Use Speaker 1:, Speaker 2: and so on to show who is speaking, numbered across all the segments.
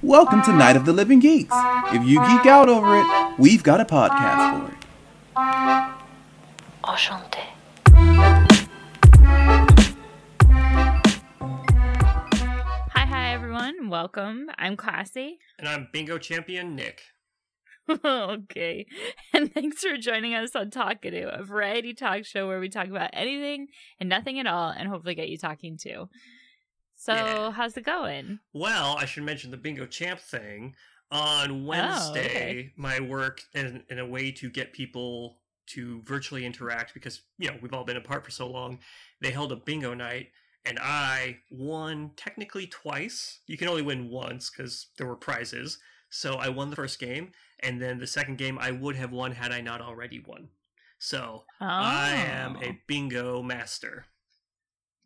Speaker 1: Welcome to Night of the Living Geeks. If you geek out over it, we've got a podcast for it.
Speaker 2: Enchanté.
Speaker 3: Hi, hi, everyone. Welcome. I'm Classy.
Speaker 4: And I'm bingo champion Nick.
Speaker 3: okay. And thanks for joining us on Talkadoo, a variety talk show where we talk about anything and nothing at all and hopefully get you talking too. So,
Speaker 4: Yeah.
Speaker 3: how's it going?
Speaker 4: Well, I should mention the bingo champ thing. On oh, Wednesday,
Speaker 3: okay.
Speaker 4: my work and, in a way to get people to virtually interact because, you know, we've all been apart for so long, they held a bingo night and I won technically twice. You can only win once because there were prizes. So I won the first game, and then the second game I would have won had I not already won. So
Speaker 3: Oh.
Speaker 4: I am a oh. bingo master.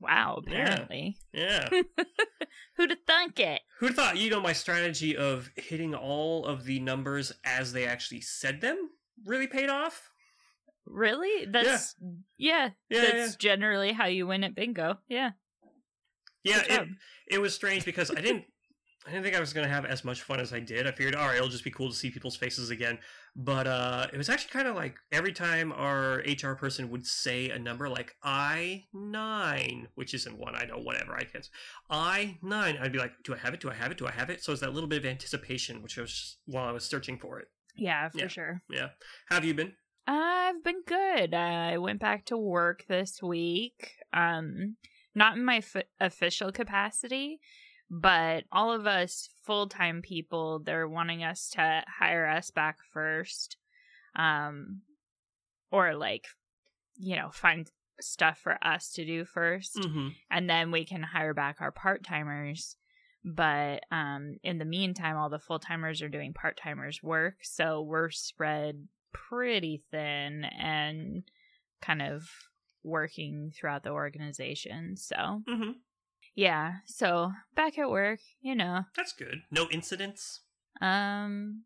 Speaker 3: Wow, apparently.
Speaker 4: Yeah.
Speaker 3: Who'd have thunk it?
Speaker 4: Who'd have thought, you know, my strategy of hitting all of the numbers as they actually said them really paid off?
Speaker 3: Really? That's, yeah,
Speaker 4: Yeah,
Speaker 3: that's generally how you win at bingo. Yeah.
Speaker 4: Yeah, it, it was strange because I didn't I didn't think I was gonna have as much fun as I did. I figured, all right, it'll just be cool to see people's faces again. But uh it was actually kind of like every time our HR person would say a number like I nine, which isn't one, I know, whatever, I guess. I nine, I'd be like, Do I have it? Do I have it? Do I have it? So it's that little bit of anticipation, which I was just while I was searching for it.
Speaker 3: Yeah, for
Speaker 4: Yeah.
Speaker 3: sure.
Speaker 4: Yeah. How have you been?
Speaker 3: I've been good. I went back to work this week. Um, not in my f- official capacity, but all of us full time people, they're wanting us to hire us back first. Um, or like, you know, find stuff for us to do 1st
Speaker 4: Mm-hmm.
Speaker 3: and then we can hire back our part timers. But um, in the meantime, all the full timers are doing part timers' work, so we're spread pretty thin and kind of working throughout the organization. So
Speaker 4: Mm-hmm.
Speaker 3: Yeah, so back at work, you know.
Speaker 4: That's good. No incidents?
Speaker 3: Um,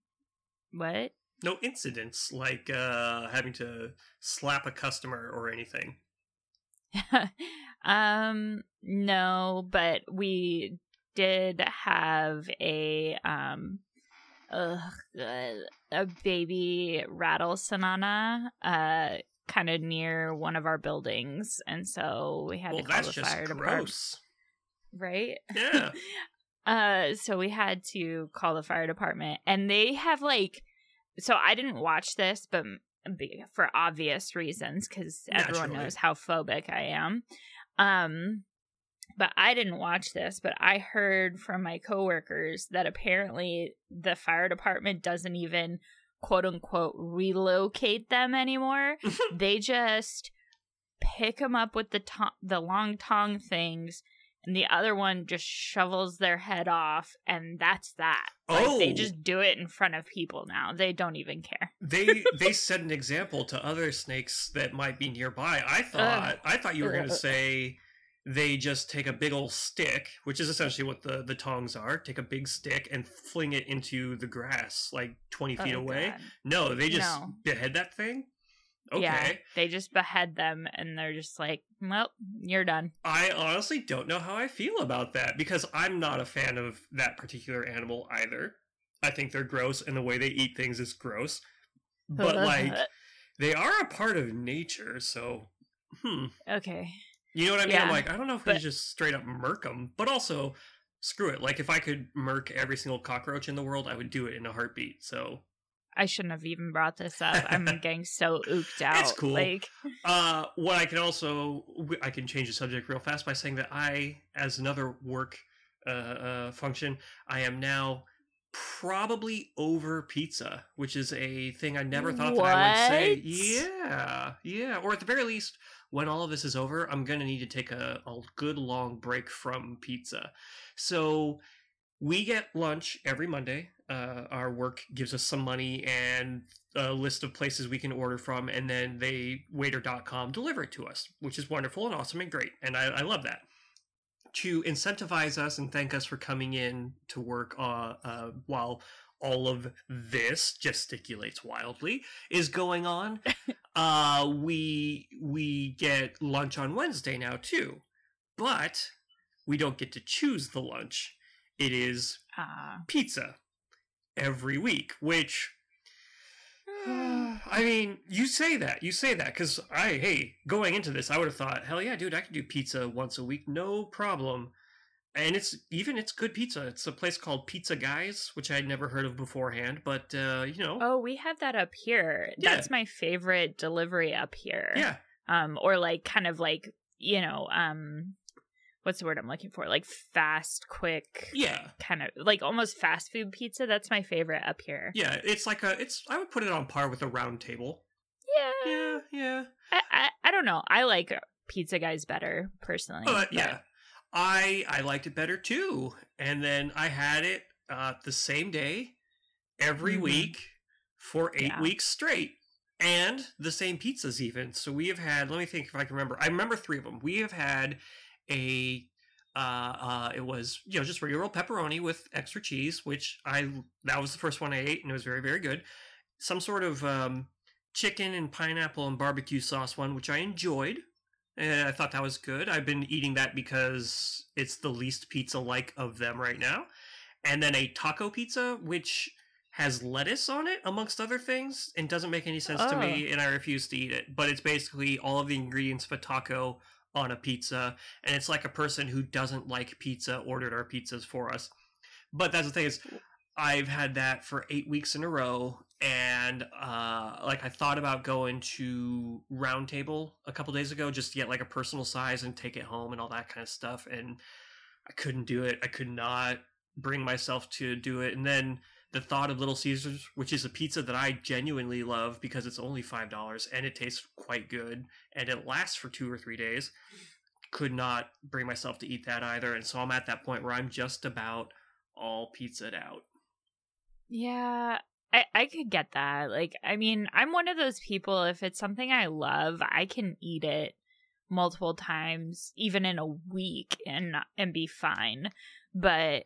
Speaker 3: what?
Speaker 4: No incidents like uh having to slap a customer or anything.
Speaker 3: um, no, but we did have a um ugh, uh, a baby rattle sanana uh kind of near one of our buildings and so we had
Speaker 4: well,
Speaker 3: to call the fire department
Speaker 4: gross.
Speaker 3: Right?
Speaker 4: Yeah.
Speaker 3: uh so we had to call the fire department and they have like so i didn't watch this but for obvious reasons because everyone knows how phobic i am. Um but i didn't watch this but i heard from my coworkers that apparently the fire department doesn't even quote unquote relocate them anymore. They just pick them up with the to- the long tongue things and the other one just shovels their head off and that's that like they
Speaker 4: Oh.
Speaker 3: just do it in front of people now they don't even care
Speaker 4: they they set an example to other snakes that might be nearby. I thought I thought you were going to uh, uh, uh. say they just take a big old stick, which is essentially what the the tongs are. Take a big stick and fling it into the grass like 20 feet
Speaker 3: Oh,
Speaker 4: away.
Speaker 3: God.
Speaker 4: No, they just
Speaker 3: No.
Speaker 4: behead that thing. Okay.
Speaker 3: yeah they just behead them and they're just like well you're done
Speaker 4: I honestly don't know how I feel about that because I'm not a fan of that particular animal either. I think they're gross and the way they eat things is gross. But like they are a part of nature, so hmm.
Speaker 3: okay
Speaker 4: You know what I mean? I'm like, I don't know if we just straight up murk them, but also screw it. Like if I could murk every single cockroach in the world, I would do it in a heartbeat. So
Speaker 3: i shouldn't have even brought this up i'm getting so ooked out
Speaker 4: It's cool.
Speaker 3: like
Speaker 4: Uh, what I can also I can change the subject real fast by saying that I, as another work uh, uh, function, I am now probably over pizza, which is a thing I never thought that I would say. Yeah, yeah. Or at the very least, when all of this is over, I'm gonna need to take a, a good long break from pizza. So we get lunch every Monday. Uh, our work gives us some money and a list of places we can order from, and then they waiter.com deliver it to us, which is wonderful and awesome and great. And I, I love that. To incentivize us and thank us for coming in to work uh, uh, while all of this gesticulates wildly is going on, uh, we we get lunch on Wednesday now too, but we don't get to choose the lunch. It is
Speaker 3: Ah.
Speaker 4: pizza every week, which I mean, you say that, you say that, because I, hey, going into this, I would have thought, hell yeah, dude, I could do pizza once a week, no problem. And it's even it's good pizza. It's a place called Pizza Guys, which I'd never heard of beforehand, but uh, you know,
Speaker 3: Oh, we have that up here.
Speaker 4: Yeah.
Speaker 3: That's my favorite delivery up here.
Speaker 4: yeah,
Speaker 3: Um, or like kind of like, you know, um what's the word I'm looking for? Like fast, quick
Speaker 4: yeah,
Speaker 3: kind of like almost fast food pizza. That's my favorite up here.
Speaker 4: yeah. It's like a, it's. I would put it on par with a round table.
Speaker 3: Yeah.
Speaker 4: Yeah, yeah.
Speaker 3: I, I, I don't know. I like Pizza Guys better personally.
Speaker 4: But yeah, I I liked it better too. And then I had it uh, the same day every
Speaker 3: Mhm.
Speaker 4: week for eight
Speaker 3: Yeah.
Speaker 4: weeks straight, and the same pizzas even. So we have had. Let me think if I can remember. I remember three of them. We have had a. Uh, uh, it was you know just regular old pepperoni with extra cheese, which I that was the first one I ate, and it was very very good. Some sort of um, chicken and pineapple and barbecue sauce one, which I enjoyed. And I thought that was good. I've been eating that because it's the least pizza like of them right now. And then a taco pizza, which has lettuce on it, amongst other things, and doesn't make any sense to me, and I refuse to eat it. But it's basically all of the ingredients of a taco on a pizza, and it's like a person who doesn't like pizza ordered our pizzas for us. But that's the thing is, I've had that for eight weeks in a row, and uh, like I thought about going to Roundtable a couple days ago just to get like a personal size and take it home and all that kind of stuff, and I couldn't do it. I could not bring myself to do it, and then the thought of Little Caesars, which is a pizza that I genuinely love because it's only five dollars and it tastes quite good and it lasts for two or three days. Could not bring myself to eat that either, and so I'm at that point where I'm just about all pizzaed out.
Speaker 3: Yeah, I, I could get that. Like, I mean, I'm one of those people, if it's something I love, I can eat it multiple times, even in a week, and and be fine. But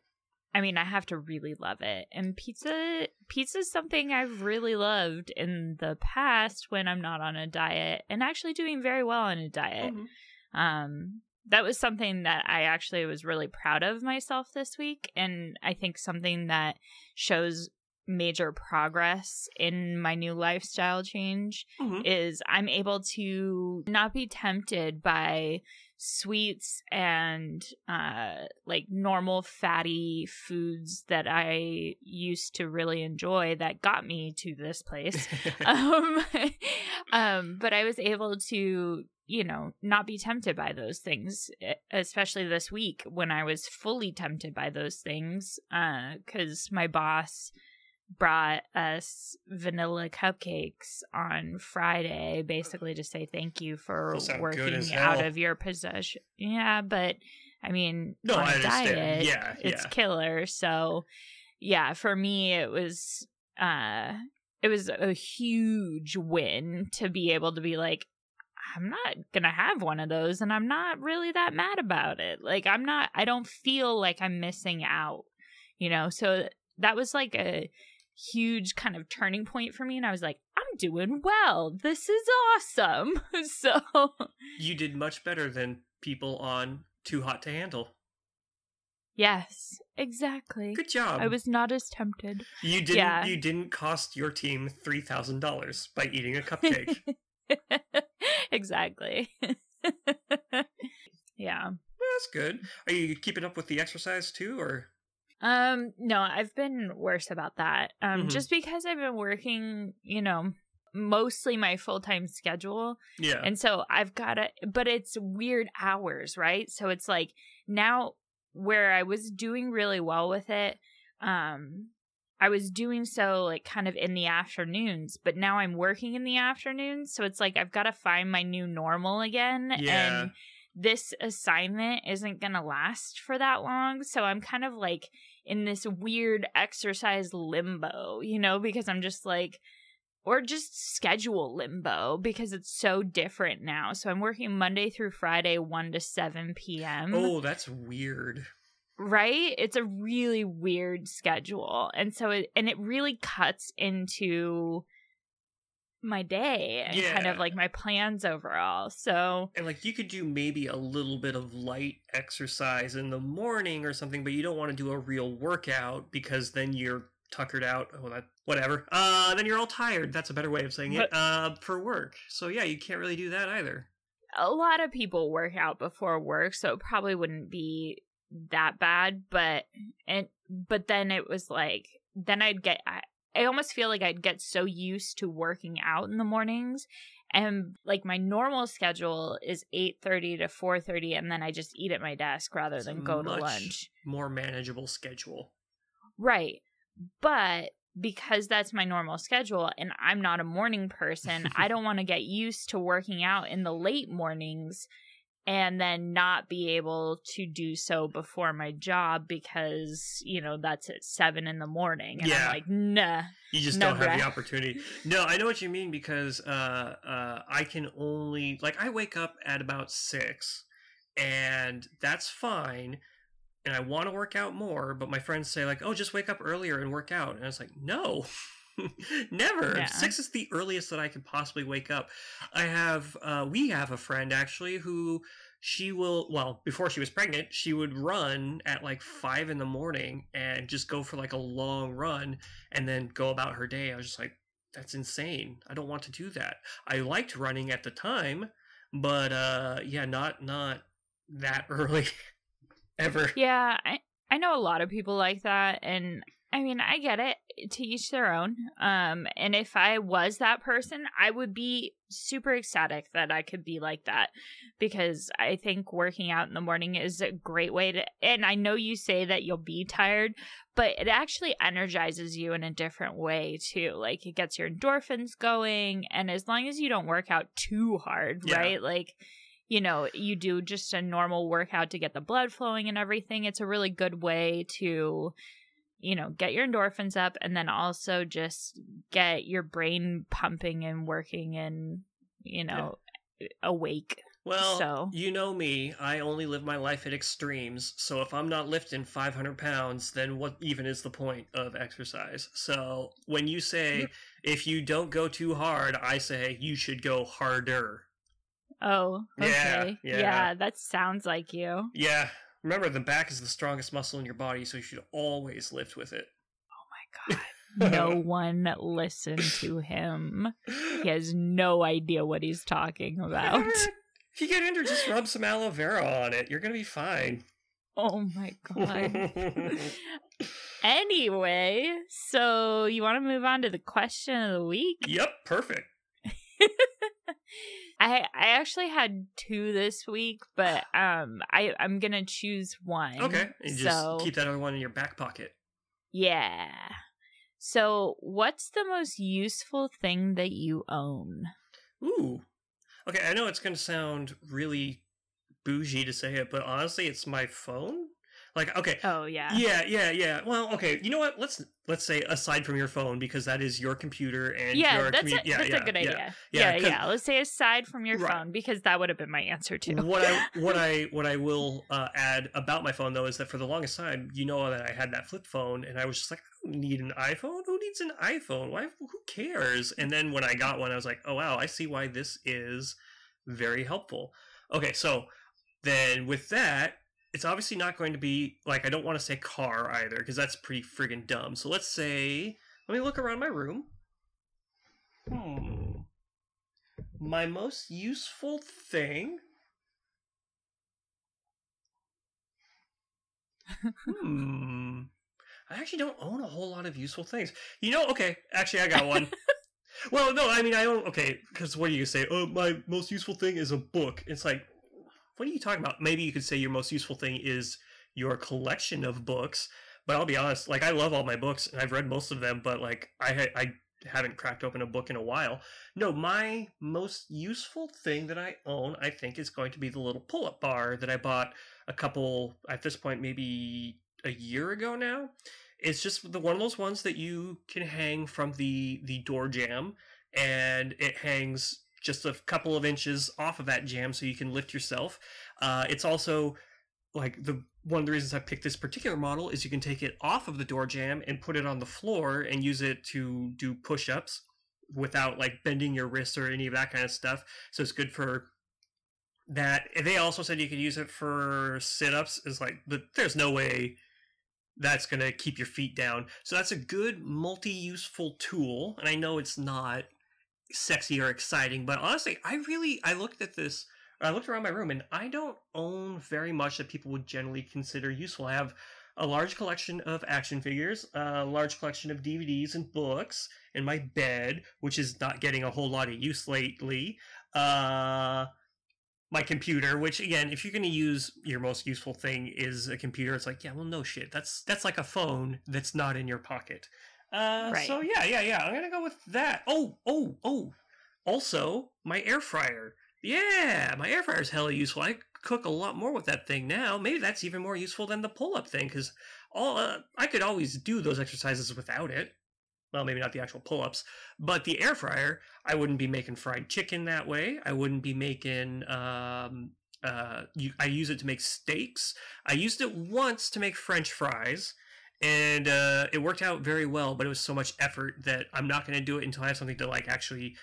Speaker 3: I mean, I have to really love it. And pizza pizza is something I've really loved in the past when I'm not on a diet and actually doing very well on a diet. Um, that was something that I actually was really proud of myself this week, and I think something that shows major progress in my new lifestyle change
Speaker 4: Mhm.
Speaker 3: is I'm able to not be tempted by sweets and uh like normal fatty foods that I used to really enjoy that got me to this place. Um, um, but I was able to, you know, not be tempted by those things, especially this week when I was fully tempted by those things, because my boss brought us vanilla cupcakes on Friday, basically to say thank you for
Speaker 4: Those sound good
Speaker 3: working out of your possession. Yeah, but I mean,
Speaker 4: No,
Speaker 3: on
Speaker 4: I
Speaker 3: a diet,
Speaker 4: Yeah,
Speaker 3: it's
Speaker 4: yeah.
Speaker 3: killer. So, yeah, for me, it was uh it was a huge win to be able to be like I'm not to have one of those and I'm not really that mad about it. Like I'm not I don't feel like I'm missing out, you know. So that was like a huge kind of turning point for me and I was like I'm doing well. This is awesome. so
Speaker 4: you did much better than people on Too Hot to Handle.
Speaker 3: yes, exactly.
Speaker 4: Good job.
Speaker 3: I was not as tempted.
Speaker 4: you didn't
Speaker 3: yeah.
Speaker 4: you didn't cost your team three thousand dollars by eating a cupcake.
Speaker 3: exactly. yeah.
Speaker 4: That's good. Are you keeping up with the exercise too, or
Speaker 3: Um no, I've been worse about that. Um
Speaker 4: Mhm.
Speaker 3: just because I've been working, you know, mostly my full-time schedule
Speaker 4: yeah?
Speaker 3: and so I've got to but it's weird hours, right? So it's like now where I was doing really well with it, um I was doing so like kind of in the afternoons, but now I'm working in the afternoons, so it's like I've got to find my new normal again
Speaker 4: Yeah.
Speaker 3: and this assignment isn't going to last for that long, so I'm kind of like in this weird exercise limbo, you know, because I'm just like or just schedule limbo because it's so different now. So I'm working Monday through Friday, 1 to 7 p.m.
Speaker 4: oh, that's weird.
Speaker 3: Right? It's a really weird schedule. And so it and it really cuts into my day and kind of like my plans overall. So
Speaker 4: And like you could do maybe a little bit of light exercise in the morning or something, but you don't want to do a real workout because then you're tuckered out. Oh, that whatever. Uh, then you're all tired. That's a better way of saying it. Uh, for work. So yeah, you can't really do that either.
Speaker 3: a lot of people work out before work, so it probably wouldn't be that bad. But and but then it was like then I'd get I, almost feel like I'd get so used to working out in the mornings. And like my normal schedule is eight thirty to four thirty, and then I just eat at my desk rather
Speaker 4: It's
Speaker 3: than go to lunch.
Speaker 4: More manageable schedule.
Speaker 3: Right. But because that's my normal schedule and I'm not a morning person, I don't want to get used to working out in the late mornings and then not be able to do so before my job because, you know, that's at seven in the morning. And
Speaker 4: Yeah.
Speaker 3: I'm like, nah.
Speaker 4: You just don't have the opportunity. No, I know what you mean because uh, uh, I can only like I wake up at about six, and that's fine. And I want to work out more, but my friends say like, "Oh, just wake up earlier and work out." And I was like, "No, never.
Speaker 3: Yeah.
Speaker 4: Six is the earliest that I could possibly wake up." I have, uh, we have a friend actually who she will well before she was pregnant she would run at like five in the morning and just go for like a long run and then go about her day. I was just like, that's insane. I don't want to do that. I liked running at the time, but uh yeah, not not that early ever.
Speaker 3: Yeah, I, I know a lot of people like that. And I mean, I get it to each their own. Um, and if I was that person, I would be super ecstatic that I could be like that because I think working out in the morning is a great way to. And I know you say that you'll be tired, but it actually energizes you in a different way too. Like it gets your endorphins going. And as long as you don't work out too hard,
Speaker 4: Yeah.
Speaker 3: right? Like, you know, you do just a normal workout to get the blood flowing and everything. It's a really good way to, you know, get your endorphins up and then also just get your brain pumping and working and, you know, awake.
Speaker 4: Well,
Speaker 3: So-
Speaker 4: you know me. I only live my life at extremes. So if I'm not lifting 500 pounds, then what even is the point of exercise? So when you say hmm. if you don't go too hard, I say you should go harder.
Speaker 3: Oh,
Speaker 4: Yeah,
Speaker 3: okay.
Speaker 4: yeah.
Speaker 3: yeah that sounds like you.
Speaker 4: Yeah. Remember, the back is the strongest muscle in your body, so you should always lift with it.
Speaker 3: Oh my God. No one listen to him. He has no idea what he's talking about.
Speaker 4: If you get injured, just rub some aloe vera on it. You're gonna be fine.
Speaker 3: Oh my God. Anyway, so you want to move on to the question of the week?
Speaker 4: yep, perfect.
Speaker 3: I I actually had two this week, but um I I'm going to choose one.
Speaker 4: Okay, and just
Speaker 3: so
Speaker 4: keep that other one in your back pocket.
Speaker 3: yeah. So, what's the most useful thing that you own?
Speaker 4: Ooh. Okay, I know it's gonna sound really bougie to say it, but honestly, it's my phone. Like, okay,
Speaker 3: Oh yeah.
Speaker 4: yeah, yeah, yeah. Well, okay, you know what? Let's let's say aside from your phone because that is your computer and
Speaker 3: Yeah,
Speaker 4: your
Speaker 3: that's, a,
Speaker 4: yeah,
Speaker 3: that's
Speaker 4: yeah,
Speaker 3: a good
Speaker 4: yeah.
Speaker 3: idea.
Speaker 4: Yeah,
Speaker 3: Yeah, yeah. Let's say aside from your
Speaker 4: Right.
Speaker 3: phone because that would have been my answer too.
Speaker 4: what I what I what I will uh, add about my phone though is that for the longest time, you know that I had that flip phone, and I was just like, I don't need an iPhone. Who needs an iPhone? Why? Who cares? And then when I got one, I was like, oh wow, I see why this is very helpful. Okay, so then with that. It's obviously not going to be like I don't want to say car either because that's pretty friggin' dumb. So let's say let me look around my room. Hmm. My most useful thing hmm. I actually don't own a whole lot of useful things. You know, okay, actually, I got one. well, no, I mean, I own, okay, because what do you say? Oh, my most useful thing is a book. It's like, what are you talking about? Maybe you could say your most useful thing is your collection of books. But I'll be honest, like, I love all my books, and I've read most of them, but, like, I, I haven't cracked open a book in a while. No, my most useful thing that I own, I think, is going to be the little pull up bar that I bought a couple, at this point, maybe a year ago now. It's just the one of those ones that you can hang from the the door jamb, and it hangs just a couple of inches off of that jamb, so you can lift yourself. Uh, it's also like the one of the reasons I picked this particular model is you can take it off of the door jamb and put it on the floor and use it to do push ups. without like bending your wrists or any of that kind of stuff. So it's good for that. They also said you could use it for sit ups. Is like, but there's no way that's going to keep your feet down. So that's a good multi useful tool. And I know it's not sexy or exciting, but honestly, I really I looked at this. I looked around my room and I don't own very much that people would generally consider useful. I have a large collection of action figures, a large collection of DVDs and books and my bed, which is not getting a whole lot of use lately. Uh, my computer, which again, if you're going to use your most useful thing is a computer, it's like, yeah, well, no shit. That's that's like a phone that's not in your pocket. Uh,
Speaker 3: Right.
Speaker 4: So yeah, yeah, yeah. I'm gonna go with that. Oh, oh, oh. Also, my air fryer. Yeah, my air fryer is hella useful. I cook a lot more with that thing now. Maybe that's even more useful than the pull-up thing because all uh, I could always do those exercises without it. Well, maybe not the actual pull-ups, but the air fryer, I wouldn't be making fried chicken that way. I wouldn't be making. Um, uh, you, I use it to make steaks. I used it once to make French fries, and uh, it worked out very well. But it was so much effort that I'm not going to do it until I have something to like actually,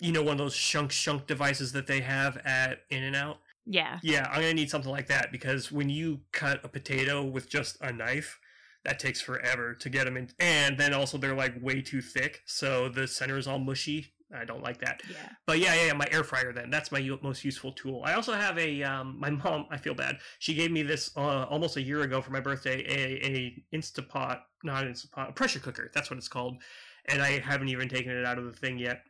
Speaker 4: you know, one of those shunk shunk devices that they have at In-N-Out.
Speaker 3: Yeah.
Speaker 4: Yeah, I'm gonna need something like that because when you cut a potato with just a knife, that takes forever to get them in, and then also they're like way too thick, so the center is all mushy. I don't like that.
Speaker 3: Yeah.
Speaker 4: But yeah, yeah, yeah, my air fryer then. That's my most useful tool. I also have a um my mom, I feel bad. She gave me this uh, almost a year ago for my birthday, a a Instapot, not Instapot, a pressure cooker. That's what it's called. And I haven't even taken it out of the thing yet.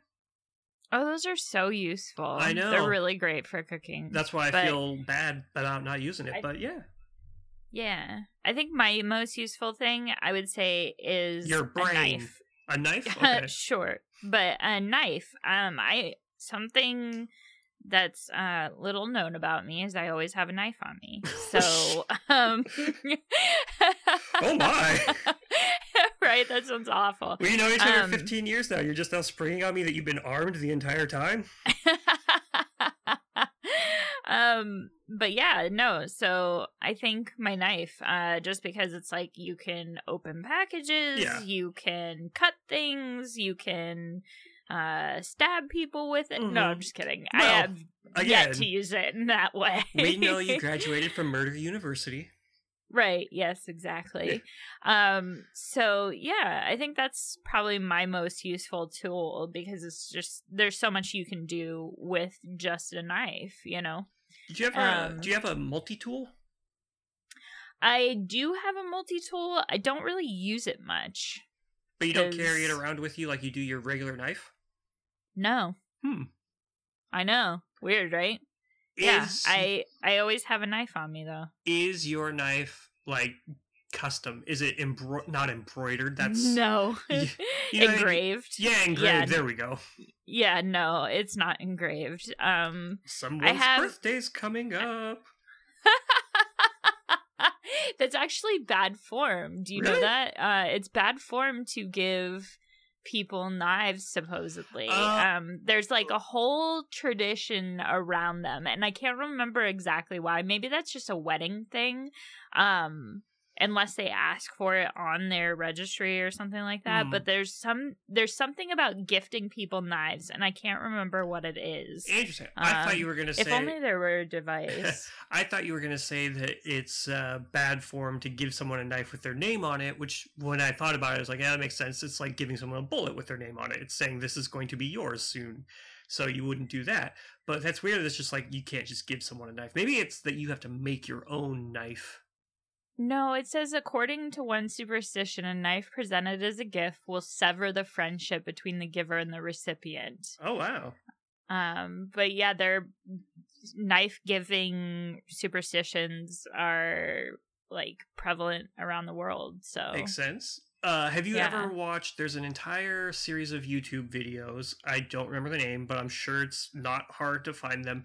Speaker 3: Oh, those are so useful.
Speaker 4: I know.
Speaker 3: They're really great for cooking.
Speaker 4: That's why I
Speaker 3: But-
Speaker 4: feel bad about not using it.
Speaker 3: I-
Speaker 4: but yeah.
Speaker 3: yeah. I think my most useful thing I would say is
Speaker 4: Your
Speaker 3: a knife.
Speaker 4: A knife? Okay.
Speaker 3: sure. But a knife, um I something that's uh little known about me is I always have a knife on me. So um
Speaker 4: Oh my.
Speaker 3: right, that sounds awful.
Speaker 4: We know each other
Speaker 3: Um,
Speaker 4: 15 years now. You're just now springing on me that you've been armed the entire time?
Speaker 3: Um but yeah no so i think my knife uh just because it's like you can open packages
Speaker 4: Yeah.
Speaker 3: you can cut things you can uh stab people with it no i'm
Speaker 4: Mhm.
Speaker 3: just kidding i have
Speaker 4: Again,
Speaker 3: yet to use it in that way
Speaker 4: we know you graduated from Murder University.
Speaker 3: right yes exactly um so yeah i think that's probably my most useful tool because it's just there's so much you can do with just a knife you know
Speaker 4: Do you have a,
Speaker 3: Um,
Speaker 4: do you have a multi-tool?
Speaker 3: I do have a multi tool. I don't really use it much.
Speaker 4: But you don't carry it around with you like you do your regular knife?
Speaker 3: No.
Speaker 4: Hmm.
Speaker 3: I know. Weird, right? yeah. I I always have a knife on me though.
Speaker 4: is your knife like custom? Is it embro- not embroidered? That's
Speaker 3: no.
Speaker 4: you- you know,
Speaker 3: engraved.
Speaker 4: Yeah, engraved.
Speaker 3: Yeah.
Speaker 4: There we go.
Speaker 3: Yeah, no, it's not engraved. Um
Speaker 4: Someone's
Speaker 3: have-
Speaker 4: birthday's coming up.
Speaker 3: That's actually bad form. Do you know that? Uh it's bad form to give people knives supposedly.
Speaker 4: Uh,
Speaker 3: um there's like a whole tradition around them and I can't remember exactly why. Maybe that's just a wedding thing. Um unless they ask for it on their registry or something like that,
Speaker 4: Hmm.
Speaker 3: but there's some there's something about gifting people knives and I can't remember what it is.
Speaker 4: Interesting. I thought
Speaker 3: Um,
Speaker 4: you were going to say.
Speaker 3: If only there were a device.
Speaker 4: I thought you were going to say that it's uh, bad form to give someone a knife with their name on it, which when I thought about it, I was like, yeah, that makes sense. It's like giving someone a bullet with their name on it. It's saying this is going to be yours soon. So you wouldn't do that. But that's weird. It's just like you can't just give someone a knife. Maybe it's that you have to make your own knife.
Speaker 3: No, it says according to one superstition, a knife presented as a gift will sever the friendship between the giver and the recipient.
Speaker 4: Oh, wow.
Speaker 3: Um, but yeah, their knife giving superstitions are like prevalent around the world. So
Speaker 4: Makes sense. Uh, have you
Speaker 3: Yeah.
Speaker 4: ever watched? There's an entire series of YouTube videos. I don't remember the name, but I'm sure it's not hard to find them.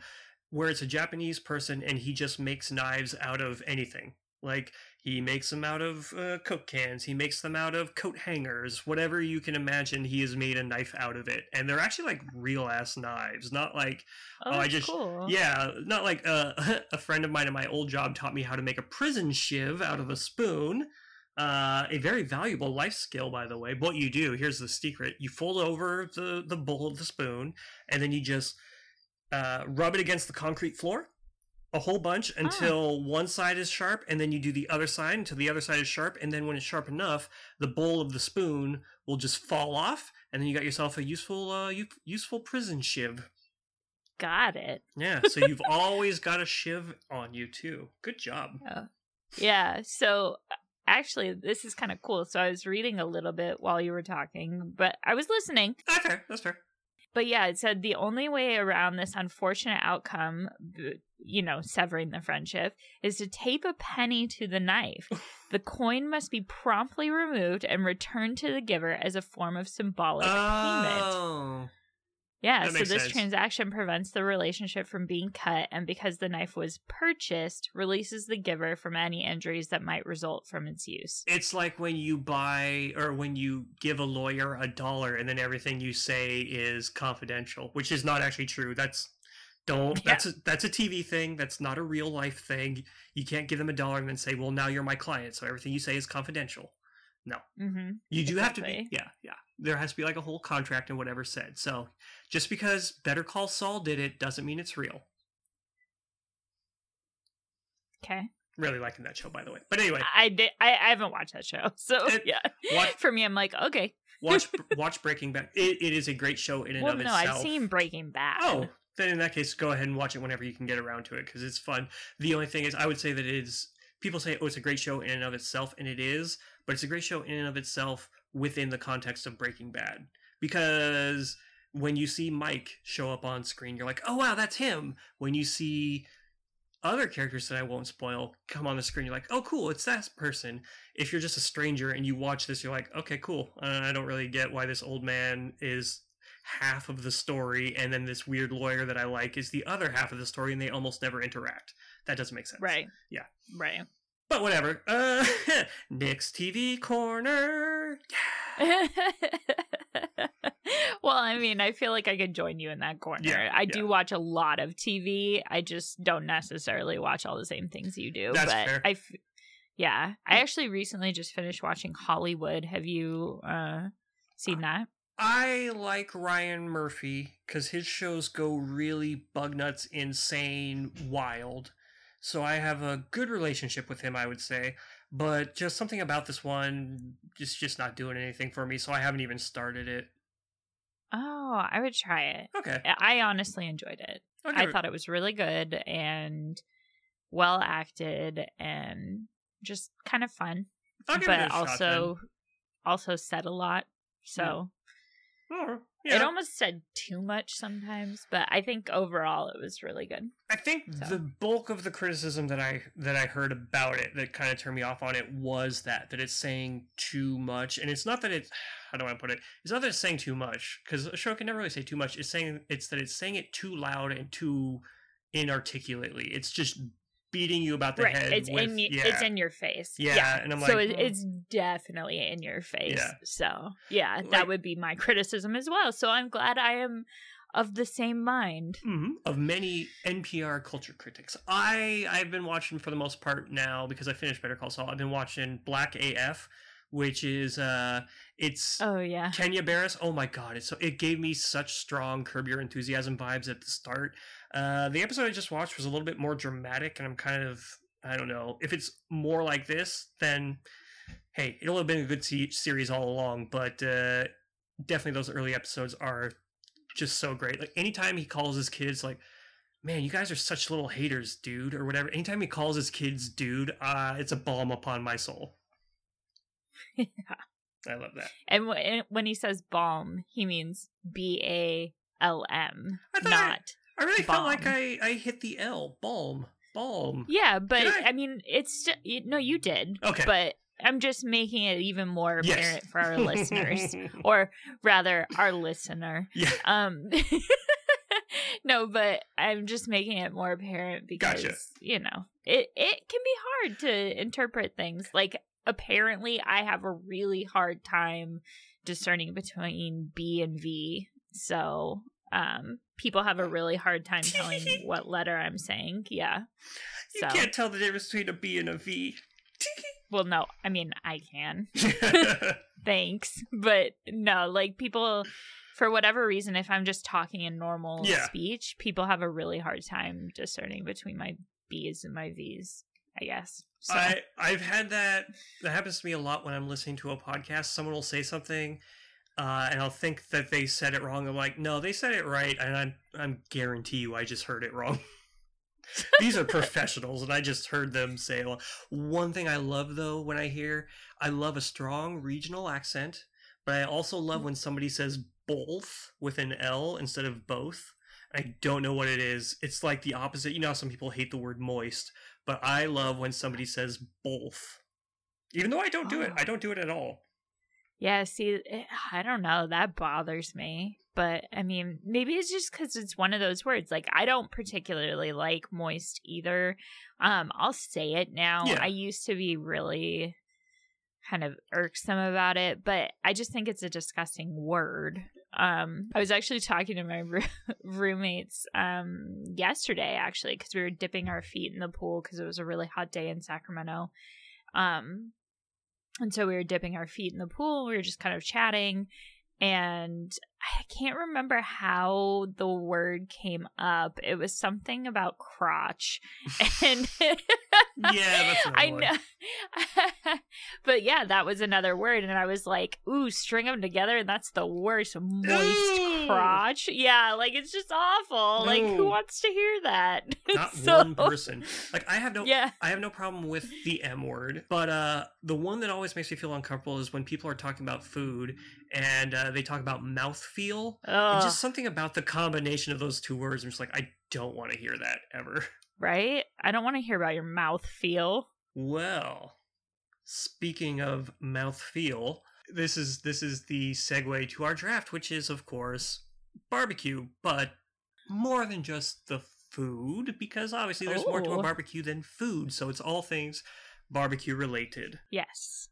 Speaker 4: Where it's a Japanese person and he just makes knives out of anything. Like he makes them out of uh, Coke cans. He makes them out of coat hangers. Whatever you can imagine, he has made a knife out of it, and they're actually like real ass knives, not like
Speaker 3: oh,
Speaker 4: oh, I just-
Speaker 3: cool.
Speaker 4: yeah, not like uh, a friend of mine at my old job taught me how to make a prison shiv out of a spoon. Uh, a very valuable life skill, by the way. What you do, here's the secret: you fold over the the bowl of the spoon, and then you just uh, rub it against the concrete floor a whole bunch until one side is sharp, and then you do the other side until the other side is sharp, and then when it's sharp enough, the bowl of the spoon will just fall off, and then you got yourself a useful uh, u- useful prison shiv.
Speaker 3: Got it.
Speaker 4: Yeah, so you've always got a shiv on you too. Good job.
Speaker 3: Yeah. So actually, this is kind of cool. So I was reading a little bit while you were talking, but I was listening.
Speaker 4: That's fair. That's fair.
Speaker 3: But yeah, it said the only way around this unfortunate outcome, you know, severing the friendship, is to tape a penny to the knife. the coin must be promptly removed and returned to the giver as a form of symbolic payment.
Speaker 4: Oh.
Speaker 3: Yeah, so this
Speaker 4: sense.
Speaker 3: transaction prevents the relationship from being cut, and because the knife was purchased, releases the giver from any injuries that might result from its use.
Speaker 4: it's like when you buy or when you give a lawyer a dollar, and then everything you say is confidential, which is not actually true. That's don't.
Speaker 3: Yeah.
Speaker 4: That's a, that's a TV thing. That's not a real life thing. You can't give them a dollar and then say, "Well, now you're my client, so everything you say is confidential."
Speaker 3: Mm-hmm.
Speaker 4: You do have to be, yeah, yeah. There has to be like a whole contract and whatever said. So just because Better Call Saul did it doesn't mean it's real.
Speaker 3: Okay.
Speaker 4: Really liking that show, by the way. But anyway,
Speaker 3: I did. I, I haven't watched that show, so
Speaker 4: It-
Speaker 3: yeah.
Speaker 4: what-
Speaker 3: For me, I'm like, okay.
Speaker 4: watch watch Breaking Bad. It, it is a great show in and
Speaker 3: Well,
Speaker 4: of
Speaker 3: no,
Speaker 4: itself.
Speaker 3: I've seen Breaking Bad.
Speaker 4: Oh, then in that case, go ahead and watch it whenever you can get around to it because it's fun. The only thing is, I would say that it is. People say, "Oh, it's a great show in and of itself," and it is, but it's a great show in and of itself within the context of Breaking Bad because when you see Mike show up on screen, you're like, "Oh wow, that's him." When you see other characters that I won't spoil come on the screen, you're like, "Oh, cool, it's that person." If you're just a stranger and you watch this, you're like, "Okay, cool. Uh, I don't really get why this old man is half of the story, and then this weird lawyer that I like is the other half of the story, and they almost never interact. That doesn't make sense.
Speaker 3: right.
Speaker 4: Yeah.
Speaker 3: Right.
Speaker 4: But whatever. Uh, Nick's TV corner.
Speaker 3: well, I mean, I feel like I could join you in that corner.
Speaker 4: Yeah,
Speaker 3: I
Speaker 4: yeah.
Speaker 3: do watch a lot of TV. I just don't necessarily watch all the same things you do.
Speaker 4: That's
Speaker 3: but
Speaker 4: fair.
Speaker 3: I, f- yeah, I actually recently just finished watching Hollywood. Have you uh seen that?
Speaker 4: I like Ryan Murphy because his shows go really bug nuts, insane, wild. So I have a good relationship with him, I would say. But just something about this one is just not doing anything for me, so I haven't even started it.
Speaker 3: Oh, I would try it.
Speaker 4: Okay.
Speaker 3: I honestly enjoyed it.
Speaker 4: I'll
Speaker 3: I thought it was really good and well acted and just kind of fun,
Speaker 4: I'll give it a
Speaker 3: but
Speaker 4: shot
Speaker 3: also also said a lot. So
Speaker 4: Oh,
Speaker 3: it almost said too much sometimes, but I think overall it was really good.
Speaker 4: I think
Speaker 3: So.
Speaker 4: the bulk of the criticism that I that I heard about it that kind of turned me off on it was that that it's saying too much, and it's not that it's how do I put it? It's not that it's saying too much because a show can never really say too much. It's saying it's that it's saying it too loud and too inarticulately. It's just beating you about the
Speaker 3: right,
Speaker 4: head.
Speaker 3: it's
Speaker 4: with,
Speaker 3: in y-
Speaker 4: yeah.
Speaker 3: it's in your face.
Speaker 4: Yeah, and I'm
Speaker 3: so
Speaker 4: like,
Speaker 3: it,
Speaker 4: "Oh."
Speaker 3: it's definitely in your face.
Speaker 4: Yeah.
Speaker 3: So yeah,
Speaker 4: Like-
Speaker 3: that would be my criticism as well. So I'm glad I am of the same mind.
Speaker 4: Mhm. of many NPR culture critics. I I've been watching for the most part now because I finished Better Call Saul. I've been watching Black AF, which is uh it's
Speaker 3: Oh yeah.
Speaker 4: Kenya Barris. Oh my god, it's so it gave me such strong Curb Your Enthusiasm vibes at the start. Uh, the episode I just watched was a little bit more dramatic, and I'm kind of I don't know if it's more like this. Then hey, it'll have been a good se- series all along. But uh, definitely those early episodes are just so great. Like anytime he calls his kids like. Man, you guys are such little haters, dude, or whatever. Anytime he calls his kids dude, uh, it's a balm upon my soul.
Speaker 3: yeah.
Speaker 4: I love that.
Speaker 3: And wh- when he says balm, he means B A L M, not.
Speaker 4: I really felt like I, I hit the L. Balm. Balm.
Speaker 3: Yeah, but
Speaker 4: I?
Speaker 3: I? mean, it's you- no, you did.
Speaker 4: Okay.
Speaker 3: But I'm just making it even more
Speaker 4: Yes.
Speaker 3: apparent for our listeners, or rather, our listener.
Speaker 4: yeah.
Speaker 3: Um, no, but I'm just making it more apparent because
Speaker 4: Gotcha.
Speaker 3: you know it it can be hard to interpret things. Like apparently, I have a really hard time discerning between B and V. So um, people have a really hard time telling what letter I'm saying. Yeah.
Speaker 4: You
Speaker 3: So
Speaker 4: can't tell the difference between a B and a V.
Speaker 3: Well, no, I mean I can. Thanks, but no, like people for whatever reason, if I'm just talking in normal
Speaker 4: Yeah.
Speaker 3: speech, people have a really hard time discerning between my B's and my V's. I guess. So,
Speaker 4: I I've had that. That happens to me a lot when I'm listening to a podcast. Someone will say something, uh, and I'll think that they said it wrong. I'm like, no, they said it right, and I'm I'm guarantee you, I just heard it wrong. These are professionals, and I just heard them say. Well, one thing I love though when I hear, I love a strong regional accent, but I also love when somebody says both with an L instead of both. I don't know what it is. It's like the opposite. You know, some people hate the word moist, but I love when somebody says both. Even though I don't do it. I don't do it at all.
Speaker 3: Yeah, see, eh, I don't know. That bothers me. But I mean, maybe it's just because it's one of those words. Like, I don't particularly like moist either. Um, I'll say it now.
Speaker 4: Yeah.
Speaker 3: I used to be really kind of irksome about it, but I just think it's a disgusting word. Um, I was actually talking to my roo- roommates um yesterday actually because we were dipping our feet in the pool because it was a really hot day in Sacramento. Um, and so we were dipping our feet in the pool. We were just kind of chatting. And I can't remember how the word came up. It was something about crotch. And
Speaker 4: Yeah,
Speaker 3: I know. but yeah, that was another word. And I was like, ooh, string them together. And that's the worst. Moist
Speaker 4: Ooh.
Speaker 3: crotch. Yeah, like it's just awful. Like, who wants to hear that?
Speaker 4: Not
Speaker 3: So-
Speaker 4: one person. Like I have no
Speaker 3: Yeah.
Speaker 4: I have no problem with the M word, but uh, the one that always makes me feel uncomfortable is when people are talking about food and uh, they talk about mouthfeel. And
Speaker 3: Ugh.
Speaker 4: just something about the combination of those two words. I'm just like, I don't want to hear that ever.
Speaker 3: right? I don't want to hear about your mouth feel.
Speaker 4: Well, speaking of mouth feel, this is this is the segue to our draft, which is of course barbecue, but more than just the food, because obviously there's more to a
Speaker 3: Oh.
Speaker 4: barbecue than food, so it's all things barbecue related.
Speaker 3: Yes.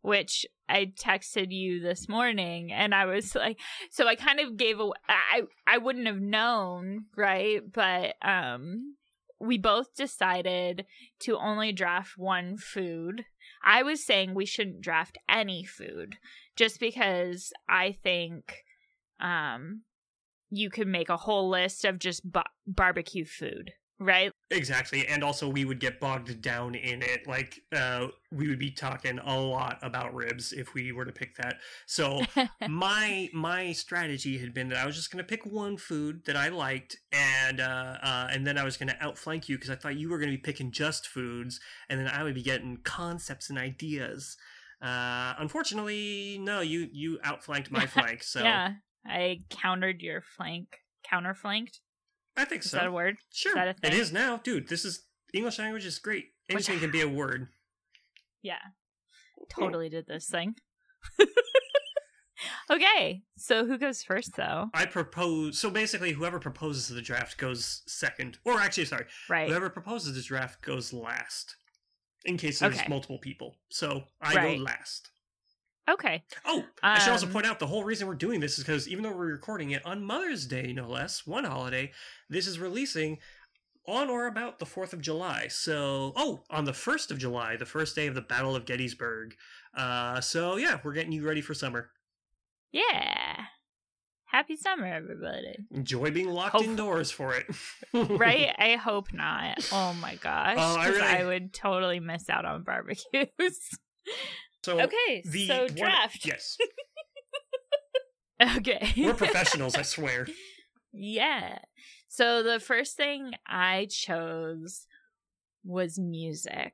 Speaker 3: Which I texted you this morning and I was like so I kind of gave away I I wouldn't have known, right? But um we both decided to only draft one food. I was saying we shouldn't draft any food just because I think um you could make a whole list of just ba- barbecue food, right?
Speaker 4: Exactly, and also we would get bogged down in it. Like uh, we would be talking a lot about ribs if we were to pick that. So my my strategy had been that I was just going to pick one food that I liked, and uh, uh, and then I was going to outflank you because I thought you were going to be picking just foods, and then I would be getting concepts and ideas. Uh, unfortunately, no, you you outflanked my flank, so
Speaker 3: yeah, I countered your flank. Counterflanked?
Speaker 4: I think
Speaker 3: Is
Speaker 4: so.
Speaker 3: that a word?
Speaker 4: Sure,
Speaker 3: that a
Speaker 4: it is now, dude. This is English language is great.
Speaker 3: Which-
Speaker 4: Anything can be a word.
Speaker 3: Yeah. Totally did this thing. okay, so who goes first though?
Speaker 4: I propose. So basically, whoever proposes the draft goes second, or actually, sorry,
Speaker 3: Right.
Speaker 4: whoever proposes the draft goes last, in case there's
Speaker 3: Okay.
Speaker 4: multiple people. So I
Speaker 3: Right.
Speaker 4: go last.
Speaker 3: Okay.
Speaker 4: Oh, I should also
Speaker 3: Um,
Speaker 4: point out the whole reason we're doing this is because even though we're recording it on Mother's Day, no less, one holiday, this is releasing on or about the 4th of July. So, oh, on the 1st of July, the first day of the Battle of Gettysburg. Uh, so, yeah, we're getting you ready for summer.
Speaker 3: Yeah. Happy summer, everybody.
Speaker 4: Enjoy being locked indoors for it.
Speaker 3: Right? I hope not. Oh my gosh.
Speaker 4: Oh, I really-
Speaker 3: I would totally miss out on barbecues.
Speaker 4: So,
Speaker 3: okay,
Speaker 4: the
Speaker 3: so
Speaker 4: one-
Speaker 3: draft.
Speaker 4: yes,
Speaker 3: Okay.
Speaker 4: we're professionals. I swear.
Speaker 3: Yeah. So the first thing I chose was music.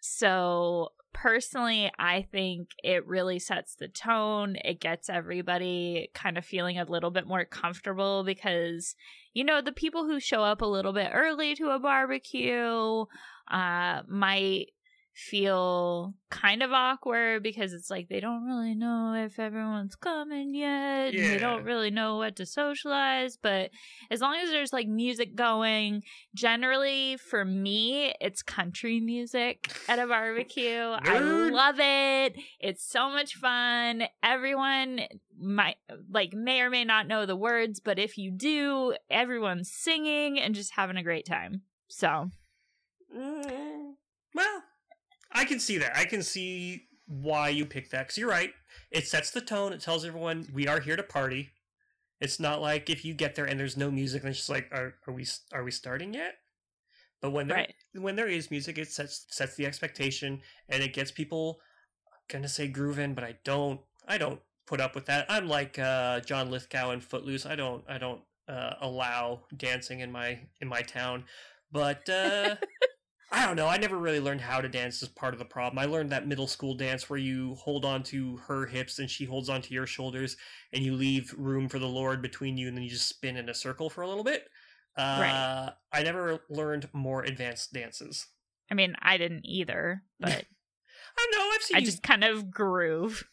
Speaker 3: So personally, I think it really sets the tone. It gets everybody kind of feeling a little bit more comfortable because, you know, the people who show up a little bit early to a barbecue uh, might feel kind of awkward because it's like they don't really know if everyone's coming yet and they don't really know what to socialize but as long as there's like music going generally for me it's country music at a barbecue. I love it. It's so much fun. Everyone might like may or may not know the words but if you do everyone's singing and just having a great time. So
Speaker 4: Mm, well, I can see that. I can see why you pick that because you're right. It sets the tone. It tells everyone we are here to party. It's not like if you get there and there's no music and it's just like, are, are we are we starting yet? But when there
Speaker 3: Right.
Speaker 4: when there is music, it sets sets the expectation and it gets people. I'm gonna say grooving, but I don't. I don't put up with that. I'm like uh, John Lithgow in Footloose. I don't. I don't uh, allow dancing in my in my town. But uh, I don't know. I never really learned how to dance as part of the problem. I learned that middle school dance where you hold on to her hips and she holds onto your shoulders, and you leave room for the Lord between you, and then you just spin in a circle for a little bit. Uh,
Speaker 3: Right.
Speaker 4: I never learned more advanced dances.
Speaker 3: I mean, I didn't either, but
Speaker 4: I don't know. I've seen
Speaker 3: I
Speaker 4: you.
Speaker 3: just kind of groove.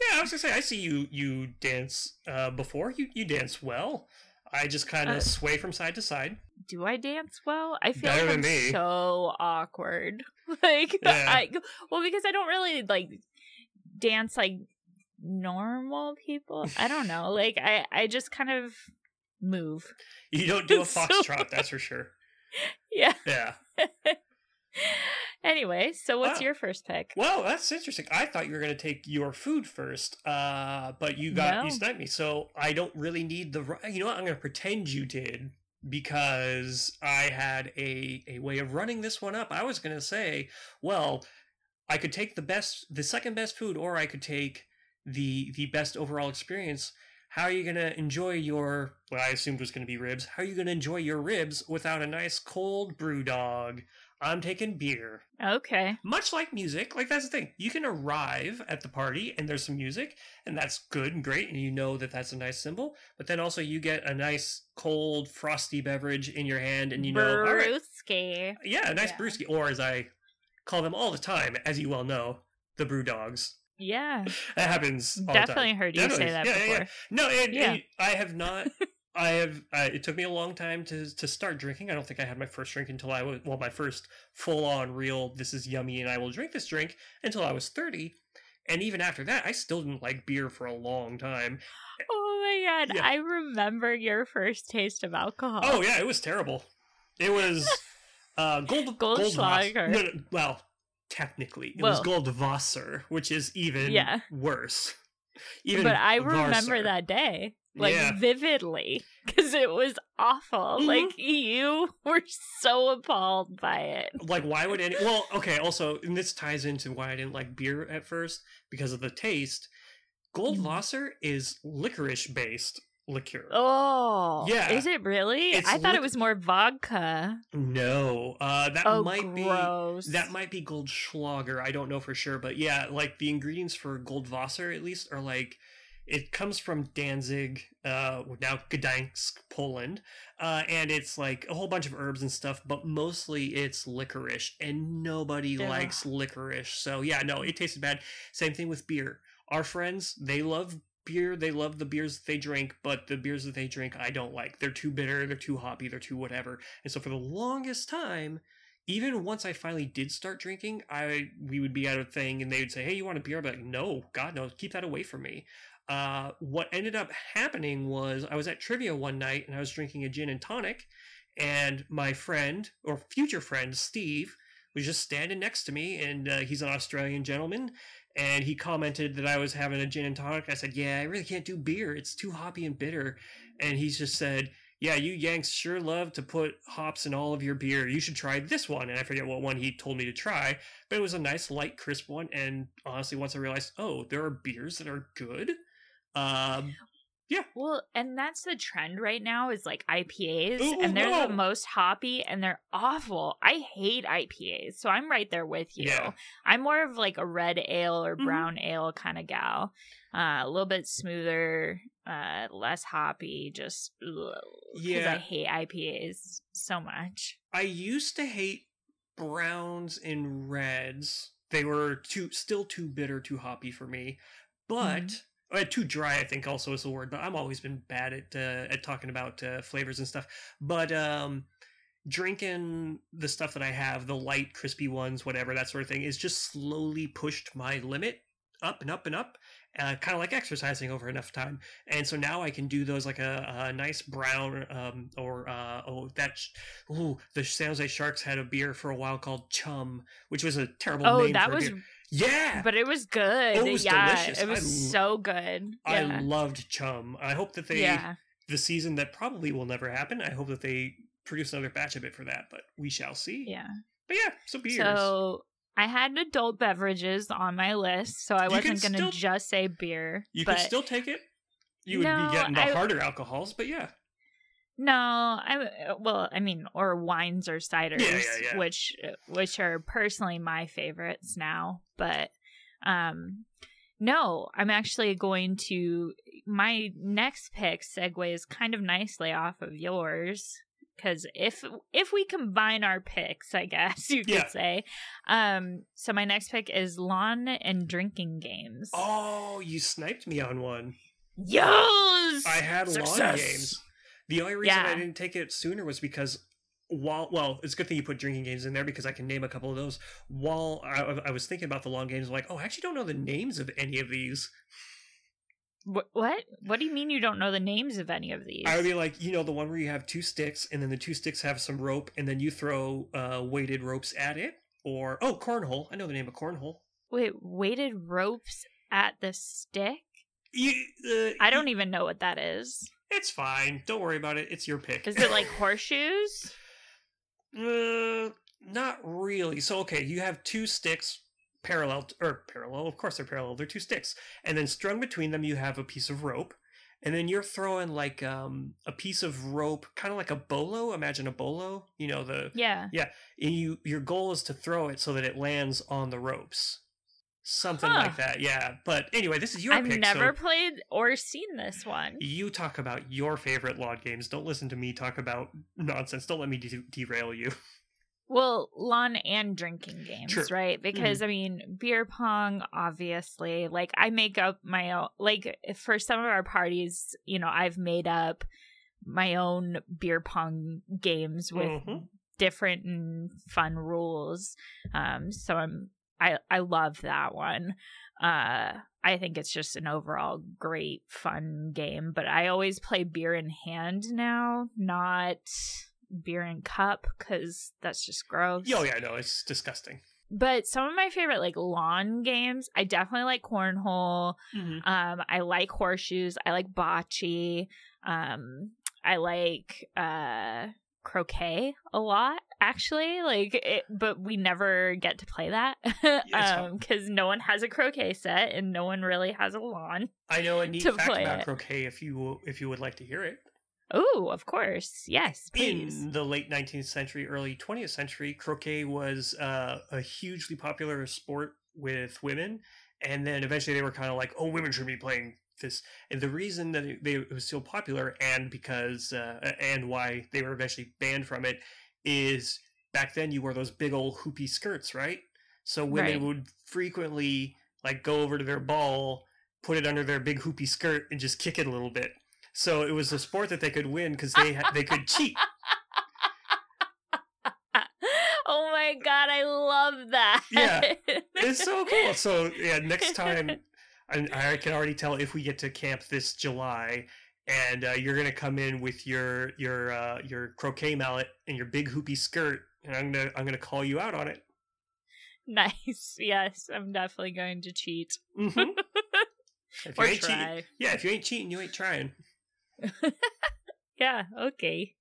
Speaker 4: Yeah, I was gonna say I see you. You dance uh, before. You you dance well. I just kind of
Speaker 3: Uh,
Speaker 4: sway from side to side.
Speaker 3: Do I dance well? I feel
Speaker 4: Better
Speaker 3: like I'm
Speaker 4: me.
Speaker 3: so awkward. Like,
Speaker 4: Yeah.
Speaker 3: I well because I don't really like dance like normal people. I don't know. Like, I I just kind of move.
Speaker 4: You don't do a
Speaker 3: So-
Speaker 4: foxtrot, that's for sure.
Speaker 3: Yeah.
Speaker 4: Yeah.
Speaker 3: Anyway, so what's
Speaker 4: Wow.
Speaker 3: your first pick?
Speaker 4: Well, that's interesting. I thought you were going to take your food first, uh, but you got you
Speaker 3: No.
Speaker 4: sniped me. So I don't really need the. You know what? I'm going to pretend you did because I had a a way of running this one up. I was going to say, well, I could take the best, the second best food, or I could take the the best overall experience. How are you going to enjoy your what I assumed was going to be ribs? How are you going to enjoy your ribs without a nice cold brew dog? I'm taking beer
Speaker 3: Okay.
Speaker 4: much like music, like that's the thing. You can arrive at the party and there's some music, and that's good and great, and you know that that's a nice symbol. But then also you get a nice cold frosty beverage in your hand, and you know, all right,
Speaker 3: Brewski.
Speaker 4: yeah, a nice
Speaker 3: Yeah.
Speaker 4: brewski, or as I call them all the time, as you well know, the brew dogs.
Speaker 3: Yeah.
Speaker 4: That happens. All
Speaker 3: Definitely
Speaker 4: the time.
Speaker 3: heard you
Speaker 4: Definitely.
Speaker 3: say that
Speaker 4: Yeah, yeah,
Speaker 3: before.
Speaker 4: yeah. No, and, and I have not. I have. Uh, it took me a long time to to start drinking. I don't think I had my first drink until I was well, my first full on real. This is yummy, and I will drink this drink until I was thirty. And even after that, I still didn't like beer for a long time.
Speaker 3: Oh my god,
Speaker 4: Yeah.
Speaker 3: I remember your first taste of alcohol.
Speaker 4: Oh yeah, it was terrible. It was uh, gold
Speaker 3: Goldschlager.
Speaker 4: Goldwasser. No, no, well, technically, it was
Speaker 3: Well-
Speaker 4: Goldwasser, which is even
Speaker 3: Yeah.
Speaker 4: worse. Even
Speaker 3: but I remember that day like
Speaker 4: Yeah.
Speaker 3: vividly because it was awful.
Speaker 4: Mhm.
Speaker 3: Like you were so appalled by it.
Speaker 4: like why would any well okay also and this ties into why i didn't like beer at first because of the taste goldwasser is licorice based liqueur
Speaker 3: Oh,
Speaker 4: Yeah.
Speaker 3: Is it really?
Speaker 4: It's
Speaker 3: I thought
Speaker 4: lic-
Speaker 3: it was more vodka.
Speaker 4: no uh that
Speaker 3: oh,
Speaker 4: might
Speaker 3: gross.
Speaker 4: be that might be goldschlager i don't know for sure but yeah like the ingredients for goldwasser at least are like it comes from Danzig, uh, now Gdansk, Poland, uh, and it's like a whole bunch of herbs and stuff, but mostly it's licorice, and nobody
Speaker 3: Ugh.
Speaker 4: likes licorice. So yeah, no, it tasted bad. Same thing with beer. Our friends, they love beer, they love the beers that they drink, but the beers that they drink, I don't like. They're too bitter, they're too hoppy, they're too whatever. And so for the longest time, even once I finally did start drinking, I we would be at a thing and they would say, "Hey, you want a beer?" I'd be like, "No, God, no, keep that away from me." Uh, what ended up happening was I was at trivia one night and I was drinking a gin and tonic, and my friend or future friend Steve was just standing next to me, and uh, he's an Australian gentleman, and he commented that I was having a gin and tonic. I said, "Yeah, I really can't do beer; it's too hoppy and bitter," and he just said. Yeah, you Yanks sure love to put hops in all of your beer. You should try this one. And I forget what one he told me to try, but it was a nice, light, crisp one. And honestly, once I realized, oh, there are beers that are good. Um,
Speaker 3: Well, and that's the trend right now is like IPAs,
Speaker 4: Ooh,
Speaker 3: and they're
Speaker 4: no.
Speaker 3: the most hoppy and they're awful. I hate IPAs, so I'm right there with you.
Speaker 4: Yeah.
Speaker 3: I'm more of like a red ale or
Speaker 4: Mhm.
Speaker 3: brown ale kind of gal. Uh, a little bit smoother, uh, less hoppy, just because
Speaker 4: Yeah.
Speaker 3: I hate IPAs so much.
Speaker 4: I used to hate browns and reds. They were too still too bitter, too hoppy for me. But uh, too dry, I think, also is the word. But I'm always been bad at uh, at talking about uh, flavors and stuff. But um, drinking the stuff that I have, the light, crispy ones, whatever that sort of thing, is just slowly pushed my limit. up and up and up, uh, kind of like exercising over enough time. And so now I can do those like a, a nice brown um, or uh, oh that sh- ooh the San Jose Sharks had a beer for a while called Chum, which was a terrible
Speaker 3: Oh,
Speaker 4: name
Speaker 3: that
Speaker 4: for a
Speaker 3: was,
Speaker 4: beer. Yeah,
Speaker 3: but it was good.
Speaker 4: Oh, it was
Speaker 3: yeah,
Speaker 4: delicious.
Speaker 3: it was
Speaker 4: I
Speaker 3: so good.
Speaker 4: I
Speaker 3: Yeah,
Speaker 4: loved Chum. I hope that they
Speaker 3: yeah.
Speaker 4: the season that probably will never happen. I hope that they produce another batch of it for that, but we shall see.
Speaker 3: yeah.
Speaker 4: But yeah, so beers.
Speaker 3: So I had adult beverages on my list, so I
Speaker 4: You
Speaker 3: wasn't going to just say beer.
Speaker 4: you
Speaker 3: but
Speaker 4: can still take it. You would
Speaker 3: No,
Speaker 4: be getting the
Speaker 3: I-
Speaker 4: harder alcohols, but yeah.
Speaker 3: No, I well, I mean, or wines or ciders,
Speaker 4: yeah, yeah.
Speaker 3: which which are personally my favorites now. But um, no, I'm actually going to my next pick segues kind of nicely off of yours because if if we combine our picks, I guess you could
Speaker 4: Yeah.
Speaker 3: say. Um, so my next pick is lawn and drinking games.
Speaker 4: Oh, you sniped me on one.
Speaker 3: Yes,
Speaker 4: I had lawn games. The only reason I didn't take it sooner was because while well, it's a good thing you put drinking games in there because I can name a couple of those. While I, I was thinking about the long games, I'm like, oh, I actually don't know the names of any of these.
Speaker 3: Wh- What? What do you mean you don't know the names of any of these?
Speaker 4: I would be like, you know, the one where you have two sticks and then the two sticks have some rope and then you throw uh, weighted ropes at it. Or oh, cornhole. I know the name of cornhole.
Speaker 3: Wait, weighted ropes at the stick?
Speaker 4: You, uh,
Speaker 3: I don't even know what that is.
Speaker 4: It's fine. Don't worry about it. It's your pick.
Speaker 3: Is it like horseshoes?
Speaker 4: Uh, not really. So okay, you have two sticks parallel or parallel. Of course they're parallel. They're two sticks, and then strung between them you have a piece of rope, and then you're throwing like um a piece of rope, kind of like a bolo. Imagine a bolo. You know the
Speaker 3: Yeah.
Speaker 4: and you your goal is to throw it so that it lands on the ropes. Something
Speaker 3: Huh.
Speaker 4: like that. Yeah. But anyway, this is your
Speaker 3: I've
Speaker 4: pick.
Speaker 3: never
Speaker 4: so
Speaker 3: played or seen this one.
Speaker 4: you talk about your favorite lawn games. Don't listen to me talk about nonsense. Don't let me de- derail you.
Speaker 3: Well, lawn and drinking games,
Speaker 4: True.
Speaker 3: right? Because I mean, beer pong, obviously. Like I make up my own. Like for some of our parties, you know, I've made up my own beer pong games with
Speaker 4: Mhm.
Speaker 3: different and fun rules. Um, so I'm I I love that one. Uh, I think it's just an overall great fun game. But I always play beer in hand now, not beer in cup, because that's just gross.
Speaker 4: Oh yeah, no, it's disgusting.
Speaker 3: But some of my favorite like lawn games, I definitely like cornhole.
Speaker 4: Mm-hmm.
Speaker 3: Um, I like horseshoes. I like bocce. Um, I like uh croquet a lot actually like it, but we never get to play that um because no one has a croquet set and no one really has a lawn
Speaker 4: I know a neat
Speaker 3: to
Speaker 4: fact
Speaker 3: play
Speaker 4: about
Speaker 3: it.
Speaker 4: croquet if you if you would like to hear it.
Speaker 3: oh of course yes please
Speaker 4: In the late 19th century, early 20th century, croquet was uh, a hugely popular sport with women, and then eventually they were kind of like, "Oh, women should be playing this." And the reason that it, they, it was so popular, and because uh, and why they were eventually banned from it, is back then you wore those big old hoopy skirts, right? So women
Speaker 3: Right.
Speaker 4: would frequently like go over to their ball, put it under their big hoopy skirt, and just kick it a little bit. So it was a sport that they could win because they ha- they could cheat.
Speaker 3: oh my god i love that
Speaker 4: Yeah. It's so cool. So yeah, next time I, I can already tell if we get to camp this July, and uh, you're gonna come in with your your uh, your croquet mallet and your big hoopy skirt, and I'm gonna I'm gonna call you out on it.
Speaker 3: nice yes i'm definitely going to cheat
Speaker 4: Mm-hmm. if you
Speaker 3: or
Speaker 4: ain't cheating, yeah, if you ain't cheating, you ain't trying.
Speaker 3: yeah okay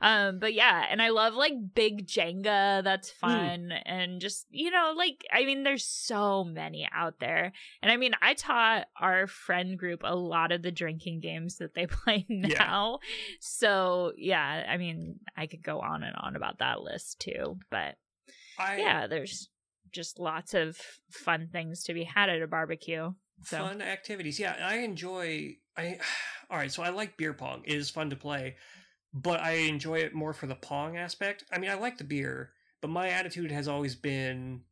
Speaker 3: um but yeah and i love like big jenga that's
Speaker 4: Hmm.
Speaker 3: fun and just you know like i mean there's so many out there and i mean i taught our friend group a lot of the drinking games that they play
Speaker 4: Yeah.
Speaker 3: now so yeah i mean i could go on and on about that list too but
Speaker 4: I,
Speaker 3: yeah there's just lots of fun things to be had at a barbecue so
Speaker 4: fun activities. Yeah, I enjoy. I all right. So I like beer pong. It is fun to play, but I enjoy it more for the pong aspect. I mean, I like the beer, but my attitude has always been,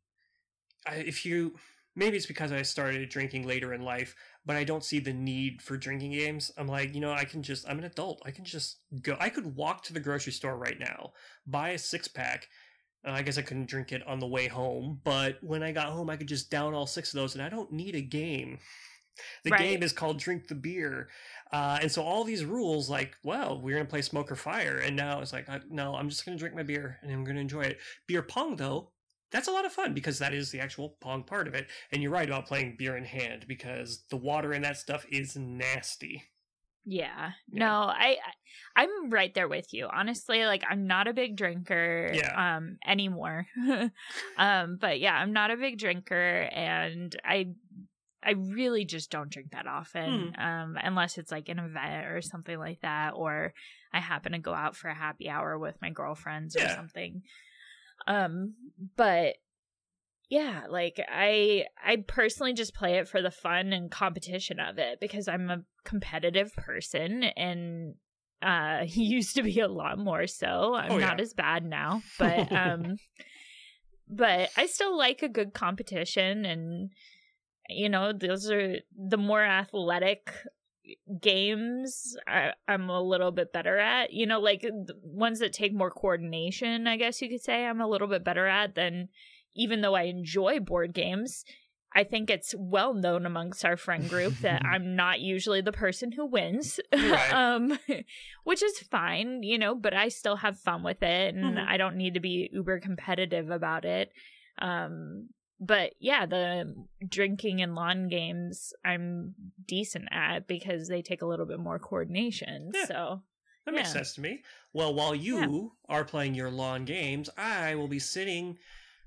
Speaker 4: I, if you maybe it's because I started drinking later in life, but I don't see the need for drinking games. I'm like, you know, I can just. I'm an adult. I can just go. I could walk to the grocery store right now, buy a six pack. Uh, I guess I couldn't drink it on the way home, but when I got home, I could just down all six of those, and I don't need a game. The
Speaker 3: Right.
Speaker 4: game is called Drink the Beer. Uh, and so all these rules, like, well, we're going to play Smoke or Fire. And now it's like, uh, no, I'm just going to drink my beer and I'm going to enjoy it. Beer pong, though, that's a lot of fun because that is the actual pong part of it. And you're right about playing beer in hand because the water in that stuff is nasty.
Speaker 3: Yeah.
Speaker 4: Yeah.
Speaker 3: No, I I- I'm right there with you. Honestly, like I'm not a big drinker
Speaker 4: Yeah.
Speaker 3: um anymore. um but yeah, I'm not a big drinker and I I really just don't drink that often. Um unless it's like an event or something like that or I happen to go out for a happy hour with my girlfriends or something. Um but yeah, like I I personally just play it for the fun and competition of it because I'm a competitive person and uh used to be a lot more so. I'm
Speaker 4: Oh,
Speaker 3: not
Speaker 4: yeah.
Speaker 3: as bad now, but um but I still like a good competition and you know, those are the more athletic games I, I'm a little bit better at. You know, like ones that take more coordination, I guess you could say I'm a little bit better at than even though I enjoy board games. I think it's well known amongst our friend group that I'm not usually the person who wins.
Speaker 4: Right.
Speaker 3: um which is fine, you know, but I still have fun with it and
Speaker 4: Mhm.
Speaker 3: I don't need to be uber competitive about it. Um but yeah, the drinking and lawn games I'm decent at because they take a little bit more coordination.
Speaker 4: Yeah.
Speaker 3: So
Speaker 4: That makes sense to me. Well, while you are playing your lawn games, I will be sitting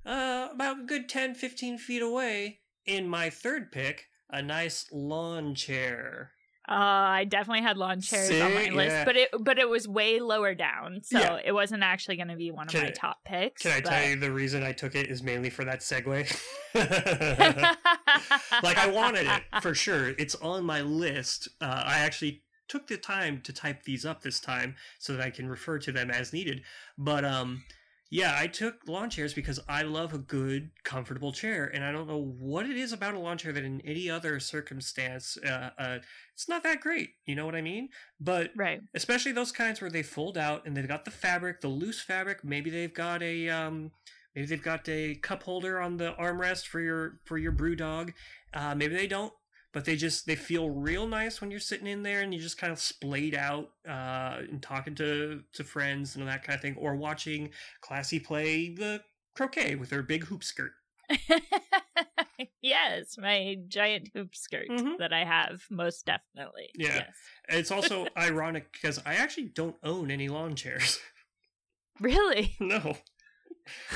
Speaker 4: uh, about a good 10, 15 feet away in my third pick, a nice lawn chair.
Speaker 3: Uh, I definitely had lawn chairs on my list,
Speaker 4: Yeah.
Speaker 3: but it but it was way lower down, so
Speaker 4: Yeah.
Speaker 3: it wasn't actually going to be one of
Speaker 4: Can
Speaker 3: my
Speaker 4: I-
Speaker 3: top picks.
Speaker 4: Can I
Speaker 3: but-
Speaker 4: tell you the reason I took it is mainly for that segue? like I wanted it for sure. It's on my list. Uh, I actually took the time to type these up this time so that I can refer to them as needed. But um, yeah, I took lawn chairs because I love a good, comfortable chair, and I don't know what it is about a lawn chair that in any other circumstance, uh, uh, it's not that great. You know what I mean? But
Speaker 3: right.
Speaker 4: especially those kinds where they fold out and they've got the fabric, the loose fabric. Maybe they've got a um, maybe they've got a cup holder on the armrest for your for your brew dog. Uh, maybe they don't, but they just they feel real nice when you're sitting in there and you just kind of splayed out uh, and talking to to friends and that kind of thing, or watching Classy play the croquet with her big hoop skirt.
Speaker 3: yes, my giant hoop skirt
Speaker 4: Mhm.
Speaker 3: that I have, most definitely.
Speaker 4: Yeah.
Speaker 3: Yes.
Speaker 4: It's also ironic because I actually don't own any lawn chairs.
Speaker 3: Really?
Speaker 4: no,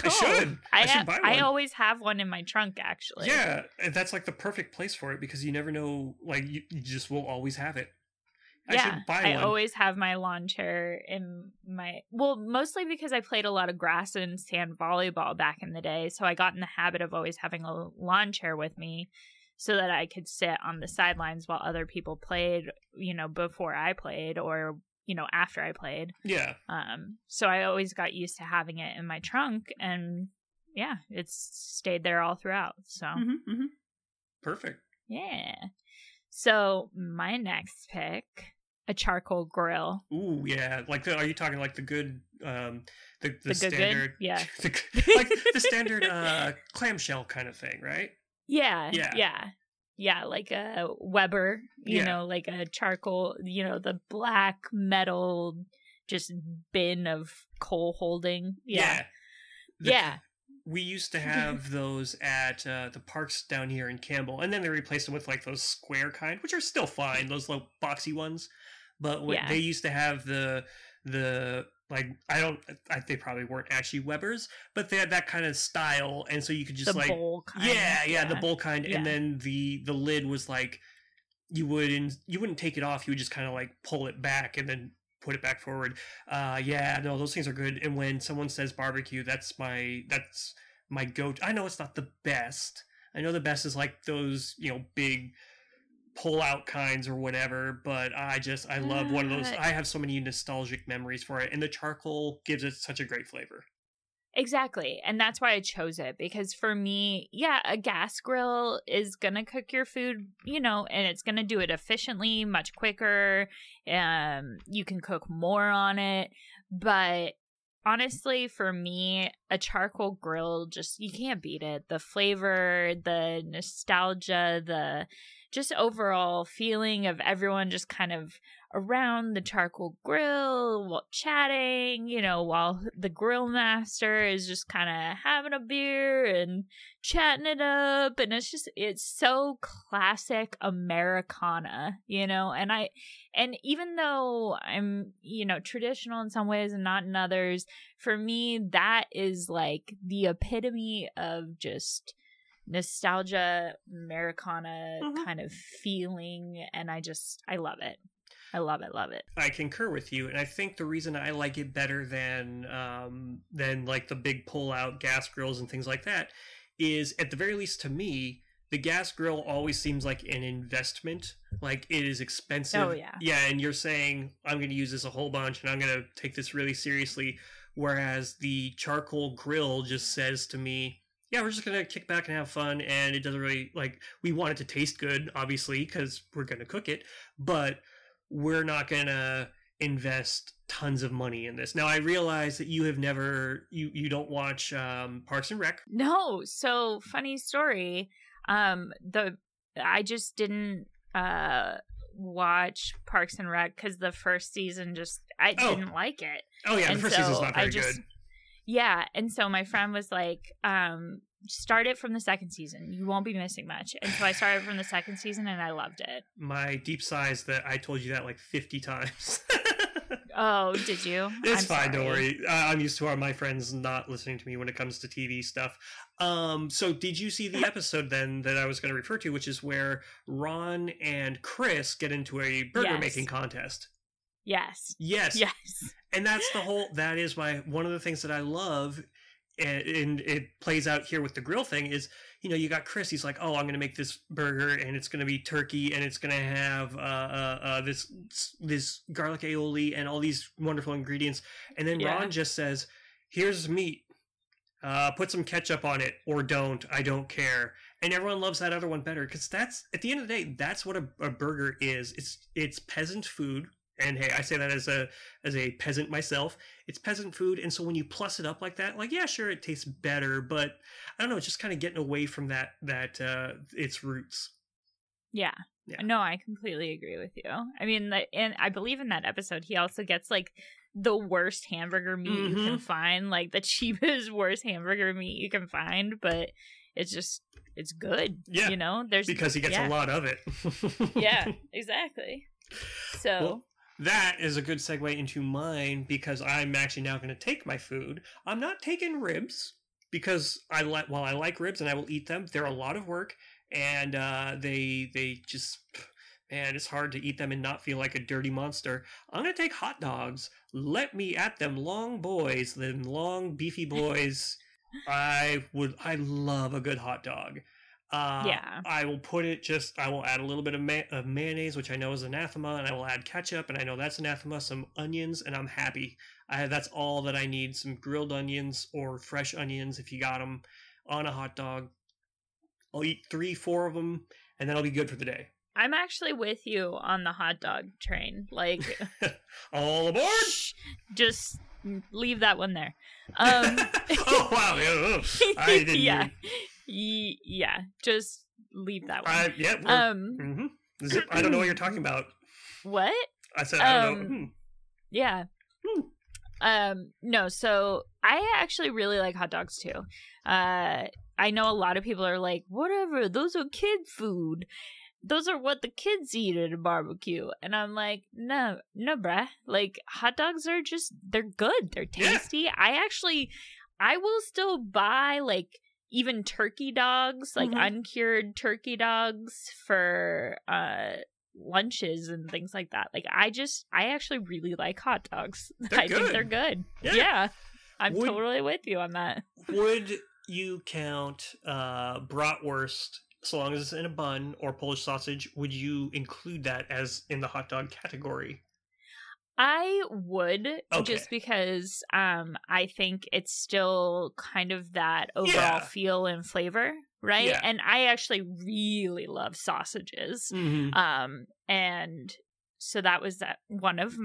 Speaker 4: I should. I,
Speaker 3: I,
Speaker 4: should
Speaker 3: ha-
Speaker 4: buy one.
Speaker 3: I always have one in my trunk, actually.
Speaker 4: Yeah, and that's like the perfect place for it because you never know, like you, you just will always have it. I
Speaker 3: yeah,
Speaker 4: should buy one.
Speaker 3: I always have my lawn chair in my well, mostly because I played a lot of grass and sand volleyball back in the day, so I got in the habit of always having a lawn chair with me so that I could sit on the sidelines while other people played, you know, before I played or you know after I played.
Speaker 4: Yeah,
Speaker 3: Um, so I always got used to having it in my trunk, and yeah, it's stayed there all throughout. So
Speaker 4: mm-hmm, perfect.
Speaker 3: yeah. So my next pick, a charcoal grill.
Speaker 4: Ooh, yeah. Like, the, are you talking like the good, um, the the,
Speaker 3: The good good?
Speaker 4: standard,
Speaker 3: Yeah.
Speaker 4: the, like the standard uh clamshell kind of thing, right?
Speaker 3: Yeah,
Speaker 4: Yeah.
Speaker 3: yeah, yeah, like a Weber, you
Speaker 4: Yeah.
Speaker 3: know, like a charcoal, you know, the black metal just bin of coal holding. Yeah,
Speaker 4: The-
Speaker 3: yeah,
Speaker 4: We used to have those at uh, the parks down here in Campbell, and then they replaced them with like those square kind, which are still fine, those little boxy ones. But when
Speaker 3: Yeah.
Speaker 4: they used to have the the like I don't I they probably weren't actually Weber's, but they had that kind of style, and so you could just
Speaker 3: the
Speaker 4: like
Speaker 3: bowl kind.
Speaker 4: yeah, yeah, the bowl kind,
Speaker 3: Yeah.
Speaker 4: and then the the lid was like you wouldn't you wouldn't take it off, you would just kind of like pull it back and then put it back forward. Uh, yeah, no, those things are good. And when someone says barbecue, that's my that's my go. I know it's not the best. I know the best is like those you know big pull out kinds or whatever but i just i love one of those
Speaker 3: Uh,
Speaker 4: i have so many nostalgic memories for it and the charcoal gives it such a great flavor
Speaker 3: Exactly. And that's why I chose it because for me, yeah, a gas grill is going to cook your food, you know, and it's going to do it efficiently, much quicker. Um you can cook more on it, but honestly for me a charcoal grill just you can't beat it the flavor the nostalgia the just overall feeling of everyone just kind of around the charcoal grill while chatting, you know, while the grill master is just kind of having a beer and chatting it up. And it's just, it's so classic Americana, you know, and I, and even though I'm, you know, traditional in some ways and not in others, for me, that is like the epitome of just nostalgia americana
Speaker 4: Mhm.
Speaker 3: kind of feeling and i just i love it i love it love it
Speaker 4: I concur with you, and I think the reason I like it better than um, than like the big pull out gas grills and things like that is, at the very least, to me, the gas grill always seems like an investment. Like it is expensive.
Speaker 3: Oh, yeah.
Speaker 4: yeah. And you're saying I'm going to use this a whole bunch, and I'm going to take this really seriously. Whereas the charcoal grill just says to me, yeah, we're just gonna kick back and have fun, and it doesn't really like we want it to taste good, obviously, because we're gonna cook it, but we're not gonna invest tons of money in this. Now, I realize that you have never you you don't watch um, Parks and Rec.
Speaker 3: no so funny story um the i just didn't uh watch parks and rec because the first season just i
Speaker 4: Oh.
Speaker 3: didn't like it
Speaker 4: Oh yeah,
Speaker 3: And
Speaker 4: the first
Speaker 3: so
Speaker 4: season's not
Speaker 3: I
Speaker 4: very
Speaker 3: just-
Speaker 4: good.
Speaker 3: Yeah, and so my friend was like, um, start it from the second season. You won't be missing much. And so I started from the second season and I loved it.
Speaker 4: My deep sighs that I told you that like fifty times.
Speaker 3: Oh, did you?
Speaker 4: It's
Speaker 3: I'm
Speaker 4: fine, don't worry. I'm used to our, my friends not listening to me when it comes to TV stuff. Um, so did you see the episode then that I was going to refer to, which is where Ron and Chris get into a burger
Speaker 3: Yes.
Speaker 4: making contest?
Speaker 3: Yes.
Speaker 4: Yes,
Speaker 3: Yes.
Speaker 4: and that's the whole. That is my one of the things that I love, and, and it plays out here with the grill thing. Is you know you got Chris. He's like, oh, I'm going to make this burger, and it's going to be turkey, and it's going to have uh, uh, uh, this this garlic aioli and all these wonderful ingredients. And then
Speaker 3: Yeah.
Speaker 4: Ron just says, "Here's meat. Uh, put some ketchup on it, or don't. I don't care." And everyone loves that other one better because that's at the end of the day, that's what a, a burger is. It's it's peasant food. And hey, I say that as a as a peasant myself. It's peasant food, and so when you plus it up like that, like yeah, sure, it tastes better, but I don't know, it's just kind of getting away from that that uh its roots.
Speaker 3: Yeah.
Speaker 4: Yeah.
Speaker 3: No, I completely agree with you. I mean, the, and I believe in that episode, he also gets like the worst hamburger meat you can
Speaker 4: Mhm.
Speaker 3: find, like the cheapest, worst hamburger meat you can find, but it's just, it's good.
Speaker 4: Yeah,
Speaker 3: You know, there's
Speaker 4: Because he gets
Speaker 3: yeah.
Speaker 4: a lot of it.
Speaker 3: Yeah, exactly. So,
Speaker 4: Well, that is a good segue into mine because I'm actually now going to take my food. I'm not taking ribs because I like while I like ribs and I will eat them, they're a lot of work and uh, they they just man, it's hard to eat them and not feel like a dirty monster. I'm going to take hot dogs. Let me at them long boys, them long beefy boys. I would I love a good hot dog. Uh,
Speaker 3: Yeah.
Speaker 4: I will put it just. I will add a little bit of, ma- of mayonnaise, which I know is anathema, and I will add ketchup, and I know that's anathema. Some onions, and I'm happy. I that's all that I need. Some grilled onions or fresh onions, if you got them, on a hot dog. I'll eat three, four of them, and then I'll be good for the day.
Speaker 3: I'm actually with you on the hot dog train. Like,
Speaker 4: all aboard!
Speaker 3: just leave that one there. Um,
Speaker 4: oh wow! I didn't.
Speaker 3: yeah, yeah, just leave that one.
Speaker 4: I, yeah.
Speaker 3: um,
Speaker 4: mhm. Zip- I don't know what you're talking about.
Speaker 3: what?
Speaker 4: I said I don't know.
Speaker 3: Um,
Speaker 4: Hmm.
Speaker 3: Yeah.
Speaker 4: Hmm.
Speaker 3: Um, no, so I actually really like hot dogs too. Uh, I know a lot of people are like, whatever, those are kid food. Those are what the kids eat at a barbecue. And I'm like, no, no, bruh. Like, hot dogs are just, they're good. They're
Speaker 4: Yeah.
Speaker 3: tasty. I actually, I will still buy, like, even turkey dogs, like
Speaker 4: Mhm.
Speaker 3: uncured turkey dogs for, uh, lunches and things like that. Like I just I actually really like hot dogs.
Speaker 4: They're
Speaker 3: I think they're good.
Speaker 4: Yeah.
Speaker 3: Yeah. I'm
Speaker 4: Would-
Speaker 3: totally with you on that.
Speaker 4: Would you count uh, bratwurst, so long as it's in a bun, or Polish sausage? Would you include that as in the hot dog category?
Speaker 3: I would
Speaker 4: Okay.
Speaker 3: just because um I think it's still kind of that overall
Speaker 4: Yeah.
Speaker 3: feel and flavor, right?
Speaker 4: Yeah.
Speaker 3: And I actually really love sausages.
Speaker 4: Mm-hmm.
Speaker 3: Um and so that was that one of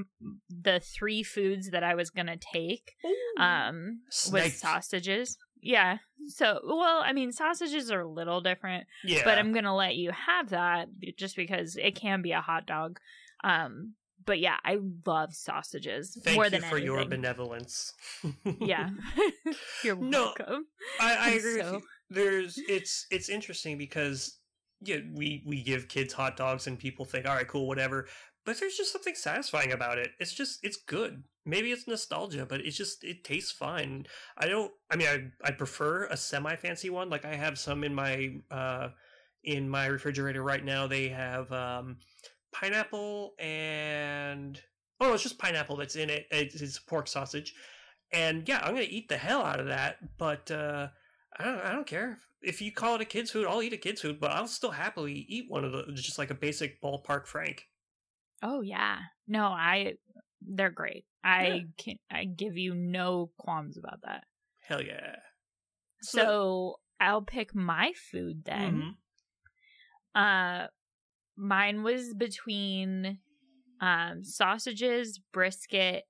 Speaker 3: the three foods that I was gonna take. Um,
Speaker 4: Snake.
Speaker 3: was sausages. Yeah. So, well, I mean, sausages are a little different,
Speaker 4: yeah,
Speaker 3: but I'm gonna let you have that just because it can be a hot dog. Um, but yeah, I love sausages
Speaker 4: Thank
Speaker 3: more
Speaker 4: you
Speaker 3: than
Speaker 4: for your benevolence.
Speaker 3: Yeah, you're
Speaker 4: No,
Speaker 3: welcome.
Speaker 4: I, I agree
Speaker 3: So-.
Speaker 4: There's it's it's interesting because yeah, we we give kids hot dogs and people think, all right, cool, whatever. But there's just something satisfying about it. It's just it's good. Maybe it's nostalgia, but it's just it tastes fine. I don't. I mean, I I prefer a semi fancy one. Like I have some in my uh in my refrigerator right now. They have um pineapple and oh, no, it's just pineapple that's in it. It's, it's pork sausage, and yeah, I'm gonna eat the hell out of that. But uh I don't. I don't care if you call it a kids food. I'll eat a kids food, but I'll still happily eat one of those, just like a basic ballpark Frank.
Speaker 3: Oh yeah. No, I they're great. I can I give you no qualms about that.
Speaker 4: Hell yeah.
Speaker 3: So, I'll pick my food then.
Speaker 4: Mhm.
Speaker 3: Uh mine was between um sausages, brisket,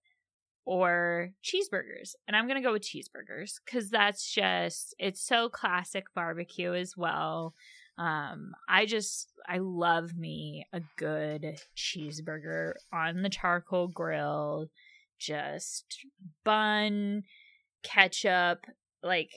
Speaker 3: or cheeseburgers. And I'm going to go with cheeseburgers cuz that's just it's so classic barbecue as well. Um I just I love me a good cheeseburger on the charcoal grill. Just bun, ketchup, like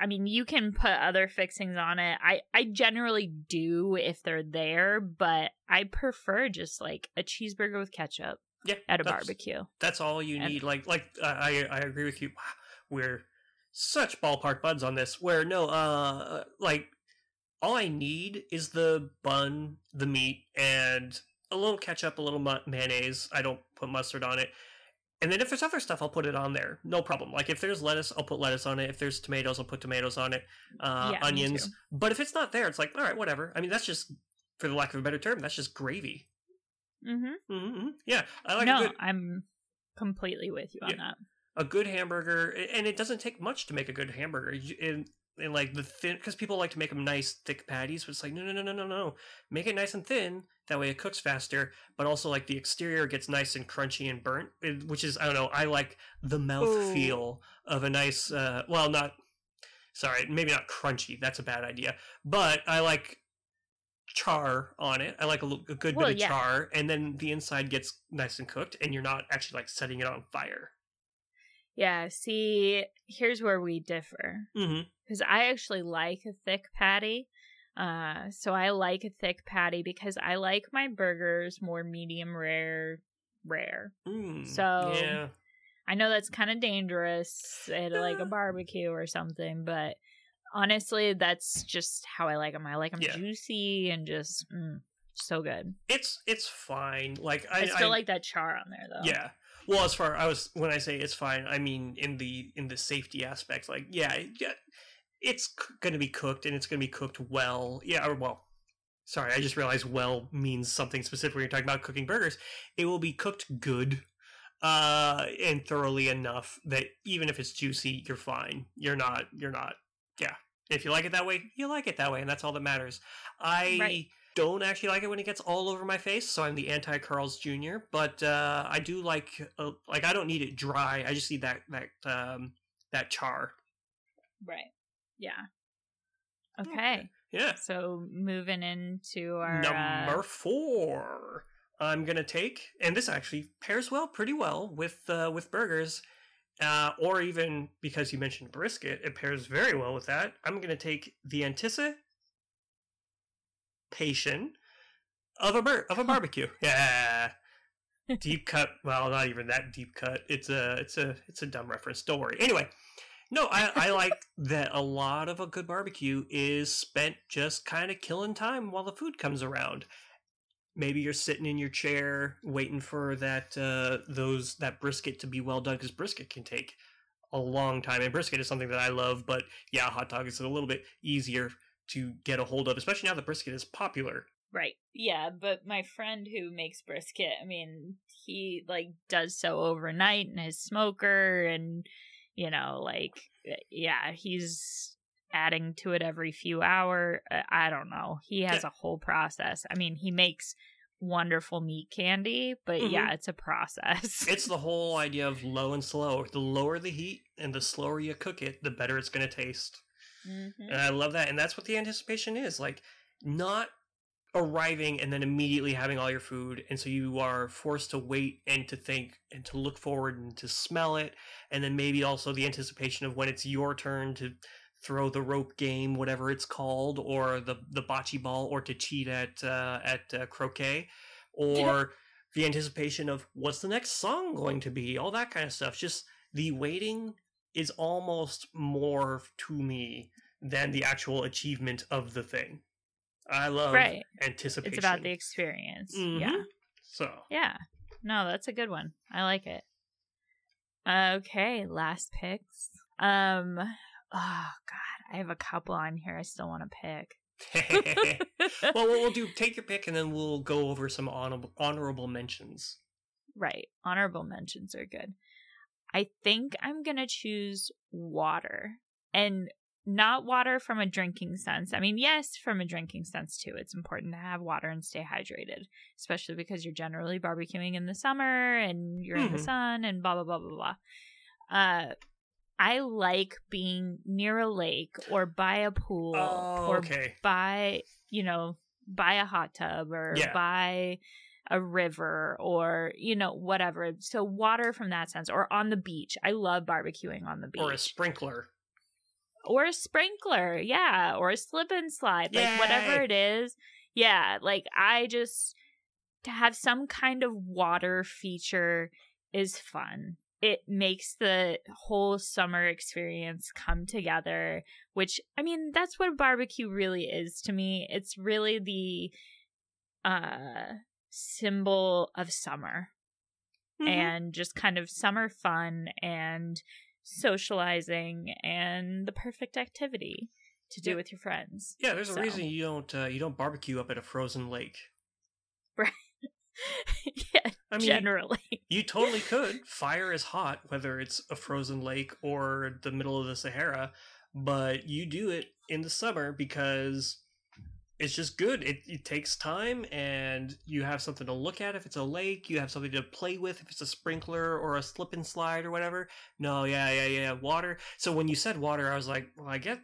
Speaker 3: i mean you can put other fixings on it. I I generally do if they're there, but I prefer just like a cheeseburger with ketchup
Speaker 4: Yeah,
Speaker 3: at a
Speaker 4: that's-
Speaker 3: barbecue.
Speaker 4: That's all you
Speaker 3: And-
Speaker 4: need. Like, like uh, I, I agree with you. We're such ballpark buds on this. Where no, uh, like all I need is the bun, the meat, and a little ketchup, a little mayonnaise. I don't put mustard on it. And then if there's other stuff, I'll put it on there. No problem. Like if there's lettuce, I'll put lettuce on it. If there's tomatoes, I'll put tomatoes on it. Uh,
Speaker 3: Yeah,
Speaker 4: onions. But if it's not there, it's like all right, whatever. I mean, that's just, for the lack of a better term, that's just gravy.
Speaker 3: Mhm.
Speaker 4: hmm Yeah, I like
Speaker 3: no,
Speaker 4: good
Speaker 3: I'm completely with you on
Speaker 4: Yeah.
Speaker 3: that.
Speaker 4: a good hamburger, and it doesn't take much to make a good hamburger. You- And, and like the thin, because people like to make them nice, thick patties, but it's like no, no, no, no, no, no. Make it nice and thin. That way it cooks faster, but also like the exterior gets nice and crunchy and burnt, which is I don't know. I like the mouth
Speaker 3: Ooh.
Speaker 4: feel of a nice. Uh, well, not sorry, maybe not crunchy. That's a bad idea. But I like char on it. I like a, a good
Speaker 3: Well,
Speaker 4: bit of
Speaker 3: yeah.
Speaker 4: char, and then the inside gets nice and cooked, and you're not actually like setting it on fire.
Speaker 3: Yeah, see, here's where we differ.
Speaker 4: Mm-hmm.
Speaker 3: because I actually like a thick patty. Uh, so I like a thick patty because I like my burgers more medium rare, rare.
Speaker 4: Mm,
Speaker 3: So-
Speaker 4: yeah,
Speaker 3: I know that's kind of dangerous at like a barbecue or something, but honestly, that's just how I like them. I like them
Speaker 4: Yeah.
Speaker 3: juicy and just mm, so good.
Speaker 4: it's it's fine. Like
Speaker 3: I,
Speaker 4: I,
Speaker 3: still
Speaker 4: I-
Speaker 3: like that char on there though.
Speaker 4: Yeah. Well, as far I was when I say it's fine, I mean in the in the safety aspect. Like, yeah, yeah, it's going to be cooked and it's going to be cooked well. Yeah, or well. Sorry, I just realized well means something specific when you're talking about cooking burgers. It will be cooked good uh and thoroughly enough that even if it's juicy, you're fine. You're not you're not. Yeah. If you like it that way, you like it that way and that's all that matters. I
Speaker 3: Right.
Speaker 4: Don't actually like it when it gets all over my face, so I'm the anti Carl's Jr. But uh, I do like uh, like I don't need it dry. I just need that that um, that char.
Speaker 3: Right. Yeah. Okay.
Speaker 4: Yeah.
Speaker 3: So moving into our
Speaker 4: Number
Speaker 3: uh,
Speaker 4: four, I'm gonna take, and this actually pairs well, pretty well with uh, with burgers, uh, or even because you mentioned brisket, it pairs very well with that. I'm gonna take the anticipation of a bur- of a barbecue. yeah, deep cut. Well, not even that deep cut. It's a it's a it's a dumb reference. Don't worry. Anyway. No, I, I like that a lot of a good barbecue is spent just kind of killing time while the food comes around. Maybe you're sitting in your chair waiting for that uh, those that brisket to be well done because brisket can take a long time, and brisket is something that I love. But yeah, hot dog is a little bit easier to get a hold of, especially now that brisket is popular.
Speaker 3: Right. Yeah, but my friend who makes brisket, I mean, he like does so overnight in his smoker and you know, like yeah, he's adding to it every few hour. uh, I don't know. He has
Speaker 4: Yeah.
Speaker 3: a whole process. I mean, he makes wonderful meat candy, but
Speaker 4: Mhm.
Speaker 3: yeah, it's a process.
Speaker 4: It's the whole idea of low and slow. The lower the heat and the slower you cook it, the better it's going to taste.
Speaker 3: Mhm.
Speaker 4: And I love that. And that's what the anticipation is like, not arriving and then immediately having all your food. And so you are forced to wait and to think and to look forward and to smell it. And then maybe also the anticipation of when it's your turn to throw the rope game, whatever it's called, or the, the bocce ball, or to cheat at, uh, at uh, croquet, or the anticipation of what's the next song going to be, all that kind of stuff. Just the waiting is almost more to me than the actual achievement of the thing. I love
Speaker 3: Right.
Speaker 4: anticipation.
Speaker 3: It's about the experience. Yeah.
Speaker 4: Mhm. So
Speaker 3: Yeah. No, that's a good one. I like it. Okay, last picks. Um oh god, I have a couple on here I still want to pick.
Speaker 4: well, what we'll do take your pick, and then we'll go over some honorable honorable mentions.
Speaker 3: right. Honorable mentions are good. I think I'm going to choose water. And not water from a drinking sense. I mean, yes, from a drinking sense too. It's important to have water and stay hydrated, especially because you're generally barbecuing in the summer and you're in the
Speaker 4: Mhm.
Speaker 3: sun and blah blah blah blah blah. Uh I like being near a lake or by a pool
Speaker 4: Oh,
Speaker 3: or
Speaker 4: okay.
Speaker 3: by, you know, by a hot tub or
Speaker 4: Yeah.
Speaker 3: by a river or, you know, whatever. So water from that sense or on the beach. I love barbecuing on the beach
Speaker 4: Or a sprinkler.
Speaker 3: or a sprinkler, yeah, or a slip and slide, like whatever it is. Yeah, like I just to have some kind of water feature is fun. It makes the whole summer experience come together, which I mean, that's what barbecue really is to me. It's really the uh symbol of summer
Speaker 4: Mhm.
Speaker 3: and just kind of summer fun and socializing and the perfect activity to do
Speaker 4: Yeah.
Speaker 3: with your friends.
Speaker 4: yeah, there's a reason you don't uh, you don't barbecue up at a frozen lake. Right.
Speaker 3: yeah,
Speaker 4: I mean,
Speaker 3: generally.
Speaker 4: You totally could. Fire is hot, whether it's a frozen lake or the middle of the Sahara, but you do it in the summer because it's just good. It, it takes time and you have something to look at if it's a lake, you have something to play with if it's a sprinkler or a slip and slide or whatever. No, yeah, yeah, yeah, water. So when you said water, I was like, well, I get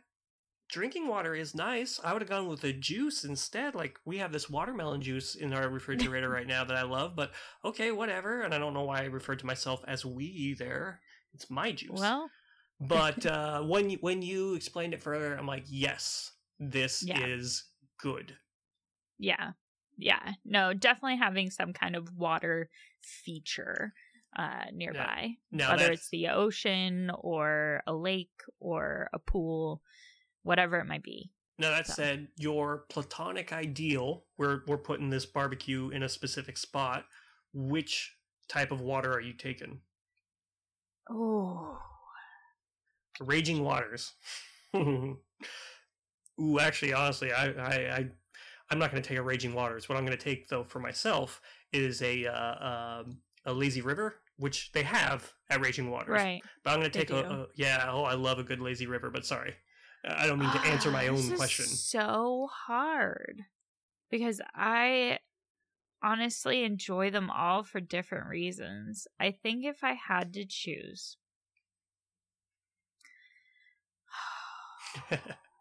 Speaker 4: drinking water is nice. I would have gone with a juice instead. Like we have this watermelon juice in our refrigerator right now that I love, but okay, whatever. And I don't know why I referred to myself as we there. It's my juice.
Speaker 3: Well,
Speaker 4: but uh, when you, when you explained it further, I'm like, yes, this
Speaker 3: Yeah.
Speaker 4: is good.
Speaker 3: yeah. Yeah. No, definitely having some kind of water feature uh nearby.
Speaker 4: Now
Speaker 3: Whether
Speaker 4: that's-
Speaker 3: it's the ocean or a lake or a pool, whatever it might be.
Speaker 4: Now that
Speaker 3: So.
Speaker 4: said, your platonic ideal, we're we're putting this barbecue in a specific spot. Which type of water are you taking?
Speaker 3: Oh.
Speaker 4: Raging waters. Ooh, actually, honestly, I I, I I'm not going to take a raging waters. What I'm going to take though for myself is a uh, um, a lazy river, which they have at Raging Waters.
Speaker 3: Right.
Speaker 4: But I'm going to take a, a yeah. Oh, I love a good lazy river. But sorry, I don't mean to answer my
Speaker 3: Ah,
Speaker 4: own question.
Speaker 3: So hard because I honestly enjoy them all for different reasons. I think if I had to choose,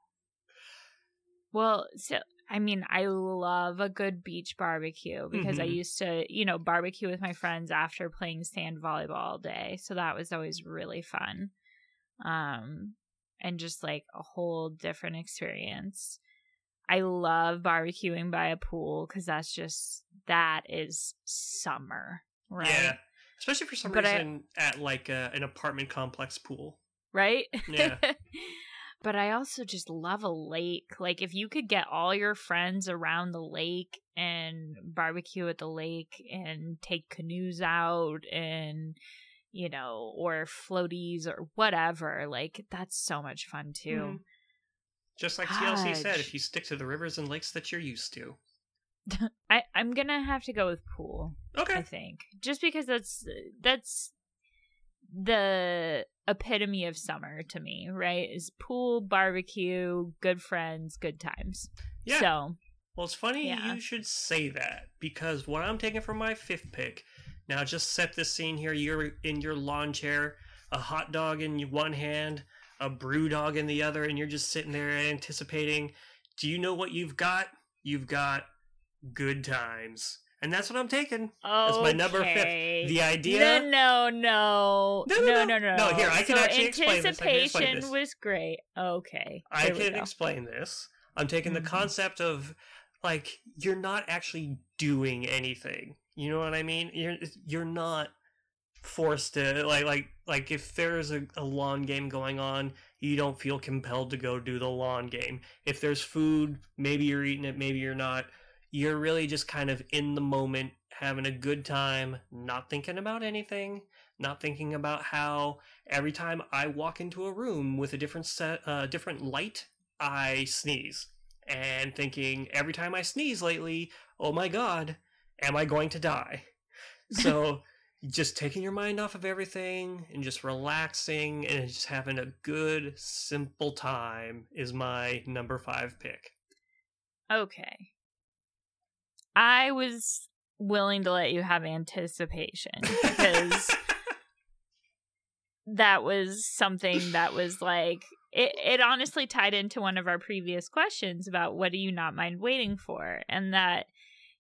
Speaker 3: well, so I mean, I love a good beach barbecue because I
Speaker 4: Mhm.
Speaker 3: used to, you know, barbecue with my friends after playing sand volleyball all day. So that was always really fun. Um and just like a whole different experience. I love barbecuing by a pool cuz that's just that is summer, right?
Speaker 4: Yeah, especially for some
Speaker 3: But I-
Speaker 4: reason at like a, an apartment complex pool.
Speaker 3: right?
Speaker 4: Yeah.
Speaker 3: but I also just love a lake. Like if you could get all your friends around the lake and barbecue at the lake and take canoes out and you know, or floaties or whatever, like that's so much fun too.
Speaker 4: Mhm. Just like TLC said, if you stick to the rivers and lakes that you're used to.
Speaker 3: I I'm going to have to go with pool.
Speaker 4: Okay.
Speaker 3: I think. Just because that's that's the epitome of summer to me, right? Is pool, barbecue, good friends, good times.
Speaker 4: Yeah.
Speaker 3: So
Speaker 4: Well, it's funny
Speaker 3: Yeah.
Speaker 4: you should say that because what I'm taking for my fifth pick. Now, just set this scene here. You're in your lawn chair, a hot dog in one hand, a brew dog in the other, and you're just sitting there anticipating. Do you know what you've got? You've got good times, and that's what I'm taking.
Speaker 3: Oh,
Speaker 4: my number fifth. The idea.
Speaker 3: No, no, no,
Speaker 4: No, no,
Speaker 3: no,
Speaker 4: no.
Speaker 3: no,
Speaker 4: here, I can
Speaker 3: so
Speaker 4: actually explain this. I can explain
Speaker 3: Anticipation was great. Okay,
Speaker 4: I can explain this. I'm taking the mm-hmm. concept of like you're not actually doing anything. You know what I mean? You're you're not forced to like like like if there's a, a lawn game going on, you don't feel compelled to go do the lawn game. If there's food, maybe you're eating it, maybe you're not. You're really just kind of in the moment, having a good time, not thinking about anything, not thinking about how every time I walk into a room with a different set, uh, different light, I sneeze, and thinking every time I sneeze lately, oh my god, am I going to die? So just taking your mind off of everything and just relaxing and just having a good, simple time is my number five pick.
Speaker 3: Okay. I was willing to let you have anticipation because that was something that was like it, it honestly tied into one of our previous questions about what do you not mind waiting for? And that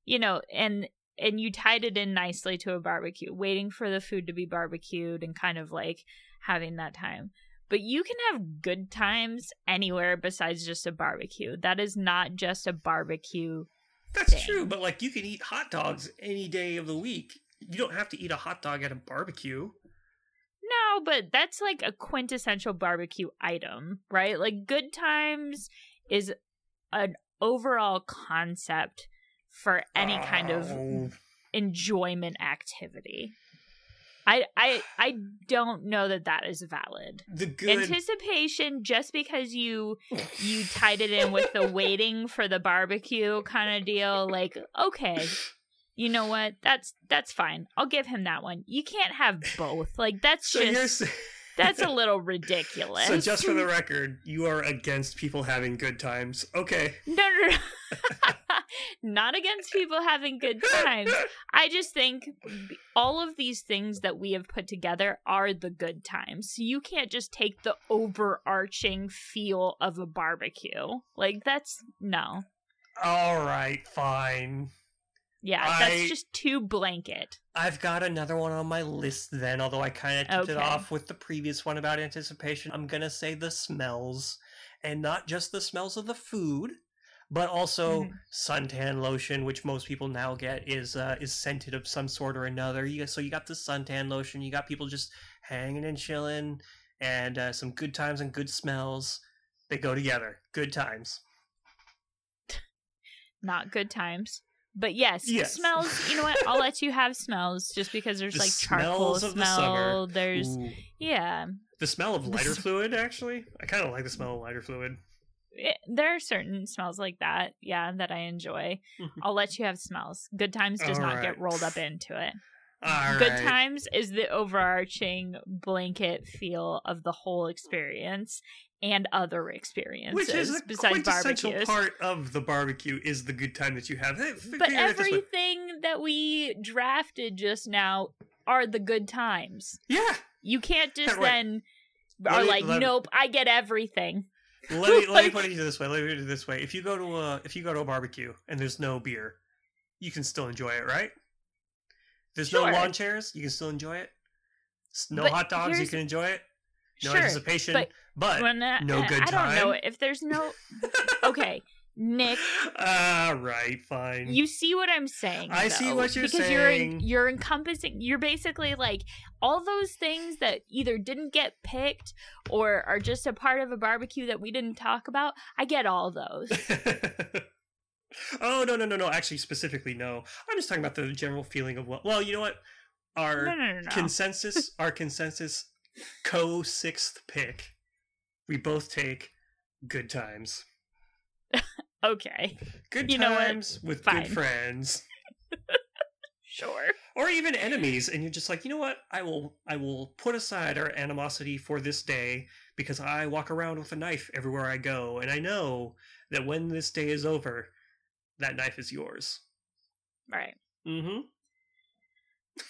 Speaker 3: you know and and you tied it in nicely to a barbecue waiting for the food to be barbecued and kind of like having that time. But you can have good times anywhere besides just a barbecue. That is not just a barbecue
Speaker 4: That's
Speaker 3: thing.
Speaker 4: true, but like you can eat hot dogs any day of the week. You don't have to eat a hot dog at a barbecue.
Speaker 3: No, but that's like a quintessential barbecue item, right? Like good times is an overall concept for any kind of
Speaker 4: Oh,
Speaker 3: enjoyment activity. I I I don't know that that is valid.
Speaker 4: the good.
Speaker 3: Anticipation just because you you tied it in with the waiting for the barbecue kind of deal like okay you know what that's that's fine i'll give him that one you can't have both like that's
Speaker 4: so
Speaker 3: just that's a little ridiculous
Speaker 4: So just for the record, you are against people having good times. Okay.
Speaker 3: no no, no. not against people having good times i just think all of these things that we have put together are the good times so you can't just take the overarching feel of a barbecue like that's no
Speaker 4: All right, fine.
Speaker 3: Yeah,
Speaker 4: I-
Speaker 3: that's just too blanket.
Speaker 4: I've got another one on my list then, although I kind of tipped it off with the previous one about anticipation. I'm going to say the smells, and not just the smells of the food, but also
Speaker 3: Mhm.
Speaker 4: suntan lotion, which most people now get is uh, is scented of some sort or another. You so you got the suntan lotion, you got people just hanging and chilling, and uh, some good times and good smells. They go together. Good times.
Speaker 3: Not good times. But yes,
Speaker 4: Yes.
Speaker 3: smells. You know what? I'll let you have smells just because there's
Speaker 4: The
Speaker 3: like charcoal
Speaker 4: the
Speaker 3: smell.
Speaker 4: summer.
Speaker 3: There's
Speaker 4: Ooh.
Speaker 3: yeah.
Speaker 4: The smell of lighter fluid, actually. I kind of like the smell of lighter fluid.
Speaker 3: It, there are certain smells like that, yeah, that I enjoy.
Speaker 4: Mhm.
Speaker 3: I'll let you have smells. Good times does not
Speaker 4: Alright.
Speaker 3: get rolled up into it.
Speaker 4: All
Speaker 3: Good
Speaker 4: right.
Speaker 3: times is the overarching blanket feel of the whole experience and other experiences
Speaker 4: Which is a
Speaker 3: besides barbecues.
Speaker 4: part of the barbecue is the good time that you have. Hey,
Speaker 3: But
Speaker 4: figure it this way.
Speaker 3: everything that we drafted just now are the good times.
Speaker 4: Yeah.
Speaker 3: You can't just
Speaker 4: Right.
Speaker 3: then
Speaker 4: Let
Speaker 3: are
Speaker 4: me-
Speaker 3: like,
Speaker 4: let me-
Speaker 3: nope, I get everything.
Speaker 4: Let me let me put it this way. Let me put it this way. If you go to a if you go to a barbecue and there's no beer, you can still enjoy it, right? There's
Speaker 3: Sure.
Speaker 4: no lawn chairs, you can still enjoy it. No
Speaker 3: But
Speaker 4: hot dogs, you can enjoy it. No
Speaker 3: sure,
Speaker 4: anticipation,
Speaker 3: but
Speaker 4: but, no
Speaker 3: I-
Speaker 4: good
Speaker 3: I don't know if there's no. Okay, Nick,
Speaker 4: All right, fine.
Speaker 3: you see what I'm saying?
Speaker 4: I see what you're
Speaker 3: because
Speaker 4: saying.
Speaker 3: Because you're you're encompassing. You're basically like all those things that either didn't get picked or are just a part of a barbecue that we didn't talk about. I get all those.
Speaker 4: oh no no no no! Actually, specifically no. I'm just talking about the general feeling of what. Well, you know what? Our
Speaker 3: No, no, no,
Speaker 4: consensus, our consensus, co sixth pick. We both take good times.
Speaker 3: okay,
Speaker 4: Good
Speaker 3: You know what?
Speaker 4: times with
Speaker 3: Fine.
Speaker 4: good friends,
Speaker 3: sure.
Speaker 4: or even enemies, and you're just like, you know what? I will, I will put aside our animosity for this day because I walk around with a knife everywhere I go, and I know that when this day is over, that knife is yours.
Speaker 3: Right.
Speaker 4: Mm-hmm.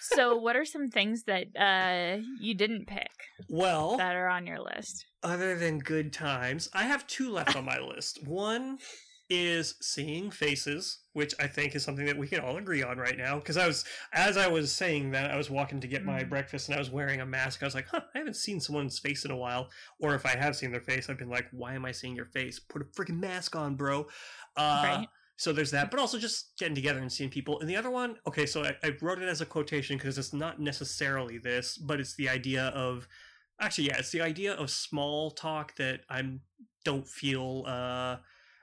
Speaker 3: So, what are some things that uh, you didn't pick
Speaker 4: Well,
Speaker 3: that are on your list?
Speaker 4: other than good times, I have two left on my list. One is seeing faces, which I think is something that we can all agree on right now. Because I was, as I was saying that, I was walking to get my
Speaker 3: Mm.
Speaker 4: breakfast and I was wearing a mask. I was like, huh, I haven't seen someone's face in a while. Or if I have seen their face, I've been like, why am I seeing your face? Put a freaking mask on, bro. Uh,
Speaker 3: Right.
Speaker 4: So there's that, but also just getting together and seeing people. And the other one, okay, so I, I wrote it as a quotation because it's not necessarily this, but it's the idea of, actually, yeah, it's the idea of small talk that I'm don't feel, uh,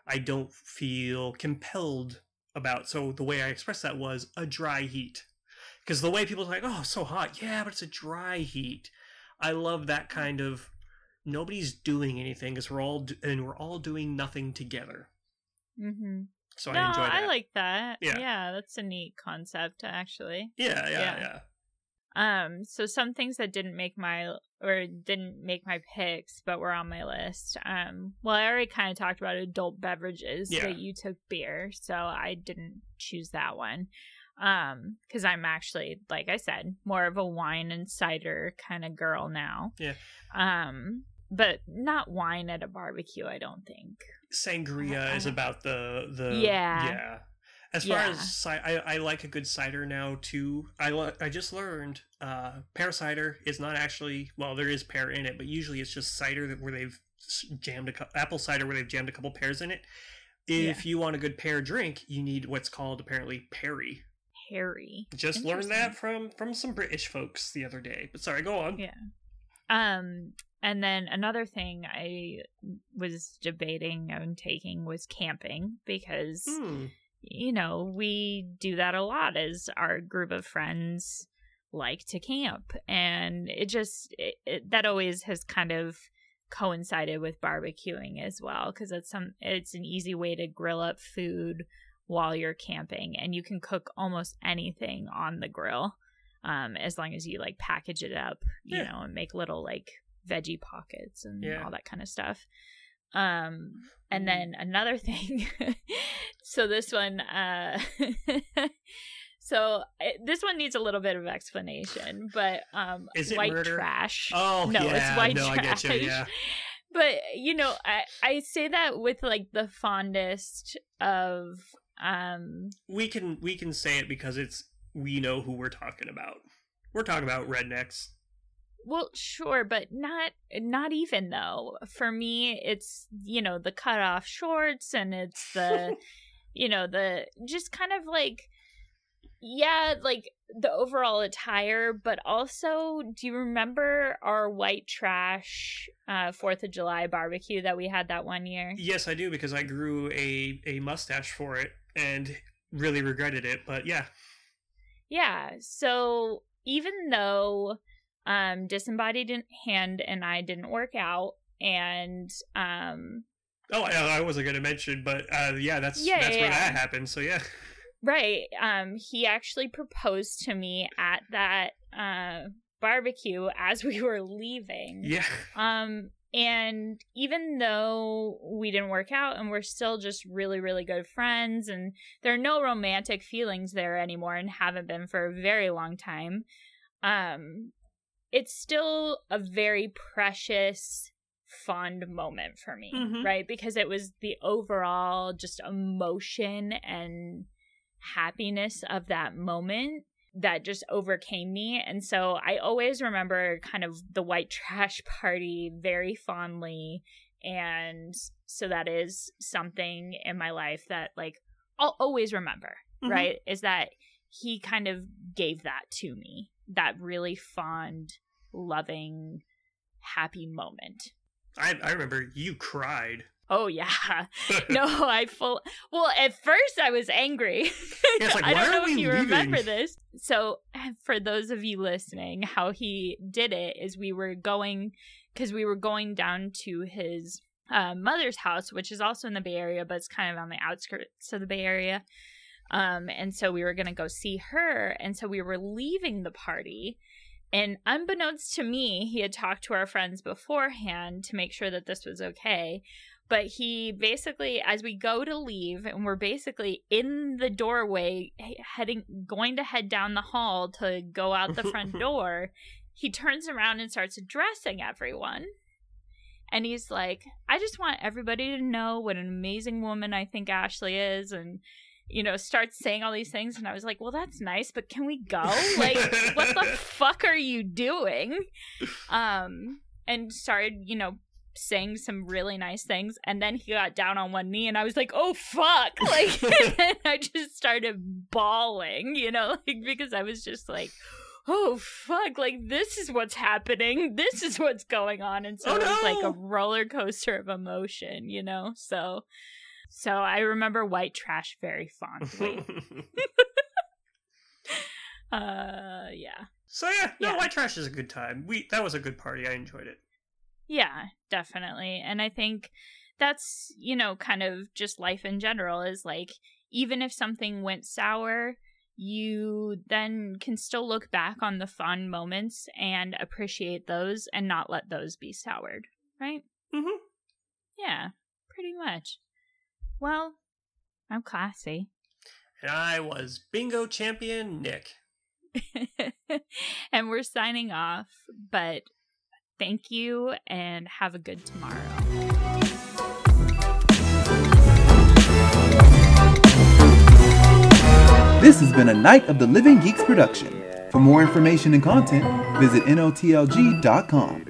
Speaker 4: I don't feel compelled about. So the way I expressed that was a dry heat, because the way people are like, oh, so hot, yeah, but it's a dry heat. I love that kind of nobody's doing anything because we're all and we're all doing nothing together.
Speaker 3: Mm-hmm.
Speaker 4: So
Speaker 3: no,
Speaker 4: I enjoy that.
Speaker 3: I like that.
Speaker 4: Yeah.
Speaker 3: yeah, that's a neat concept, actually.
Speaker 4: Yeah, yeah,
Speaker 3: Yeah.
Speaker 4: yeah.
Speaker 3: Um, so some things that didn't make my or didn't make my picks, but were on my list. Um, well, I already kind of talked about adult beverages.
Speaker 4: Yeah.
Speaker 3: That you took beer, so I didn't choose that one. Um, because I'm actually, like I said, more of a wine and cider kind of girl now.
Speaker 4: Yeah.
Speaker 3: Um, but not wine at a barbecue. I don't think.
Speaker 4: Sangria is about the the
Speaker 3: Yeah.
Speaker 4: yeah. As far
Speaker 3: Yeah.
Speaker 4: as I, I like a good cider now too. I le- I just learned uh, pear cider is not actually well there is pear in it, but usually it's just cider that where they've jammed a cou- apple cider where they've jammed a couple pears in it. If you want a good pear drink, you need what's called apparently perry.
Speaker 3: Harry.
Speaker 4: Just learned that from from some British folks the other day. But sorry, go on.
Speaker 3: Yeah. Um, and then another thing I was debating on taking was camping because
Speaker 4: Hmm.
Speaker 3: you know we do that a lot as our group of friends like to camp, and it just it, it, that always has kind of coincided with barbecuing as well because it's some it's an easy way to grill up food while you're camping and you can cook almost anything on the grill um as long as you like package it up you
Speaker 4: Yeah.
Speaker 3: know and make little like veggie pockets and
Speaker 4: Yeah.
Speaker 3: all that kind of stuff um and
Speaker 4: Ooh.
Speaker 3: then another thing so this one uh so it, this one needs a little bit of explanation but um
Speaker 4: Is it
Speaker 3: white
Speaker 4: murder?
Speaker 3: trash
Speaker 4: Oh
Speaker 3: no
Speaker 4: yeah,
Speaker 3: it's white
Speaker 4: no,
Speaker 3: trash
Speaker 4: you. Yeah.
Speaker 3: but you know i i say that with like the fondest of um
Speaker 4: we can we can say it because it's we know who we're talking about. We're talking about rednecks.
Speaker 3: Well sure but not not even though for me it's you know the cut off shorts and it's the you know the just kind of like yeah like the overall attire but also do you remember our white trash uh fourth of july barbecue that we had that one year
Speaker 4: Yes, I do because I grew a a mustache for it and really regretted it. But yeah,
Speaker 3: Yeah. So even though um disembodied hand and I didn't work out and um
Speaker 4: oh, I, I wasn't going to mention, but uh, yeah, that's
Speaker 3: Yeah,
Speaker 4: that's
Speaker 3: yeah,
Speaker 4: where
Speaker 3: yeah.
Speaker 4: that happened. So yeah,
Speaker 3: right um he actually proposed to me at that uh barbecue as we were leaving.
Speaker 4: yeah,
Speaker 3: Um and even though we didn't work out and we're still just really really good friends and there are no romantic feelings there anymore and haven't been for a very long time um it's still a very precious fond moment for me
Speaker 4: Mhm.
Speaker 3: right because it was the overall just emotion and happiness of that moment that just overcame me. And so I always remember kind of the white trash party very fondly. And so that is something in my life that, like, I'll always remember,
Speaker 4: Mhm.
Speaker 3: right? Is that he kind of gave that to me, that really fond, loving, happy moment.
Speaker 4: I I remember you cried.
Speaker 3: Oh, yeah. no, I full. Well, at first I was angry.
Speaker 4: it's like,
Speaker 3: I don't know if you
Speaker 4: leaving?
Speaker 3: remember this. So, for those of you listening, how he did it is we were going because we were going down to his uh, mother's house, which is also in the Bay Area, but it's kind of on the outskirts of the Bay Area. Um, and so we were gonna go see her, and so we were leaving the party. And unbeknownst to me, he had talked to our friends beforehand to make sure that this was okay. but he basically as we go to leave and we're basically in the doorway heading going to head down the hall to go out the front door he turns around and starts addressing everyone and he's like i just want everybody to know what an amazing woman i think ashley is and you know starts saying all these things and i was like well that's nice but can we go like what the fuck are you doing um and started you know saying some really nice things and then he got down on one knee and I was like, "Oh fuck." Like and I just started bawling, you know, like because I was just like, "Oh fuck, like this is what's happening. This is what's going on." And so
Speaker 4: Oh,
Speaker 3: it was like a roller coaster of emotion, you know. So so I remember white trash very fondly. uh yeah.
Speaker 4: so yeah, no,
Speaker 3: Yeah.
Speaker 4: white trash is a good time. We that was a good party. I enjoyed it.
Speaker 3: Yeah, definitely. And I think that's, you know, kind of just life in general is like, even if something went sour, you then can still look back on the fun moments and appreciate those and not let those be soured, right?
Speaker 4: Mhm.
Speaker 3: Yeah, pretty much. Well, I'm classy.
Speaker 4: And I was bingo champion Nick.
Speaker 3: and we're signing off, but thank you and have a good tomorrow.
Speaker 1: This has been a Night of the Living Geeks production. For more information and content, visit NOTLG.com.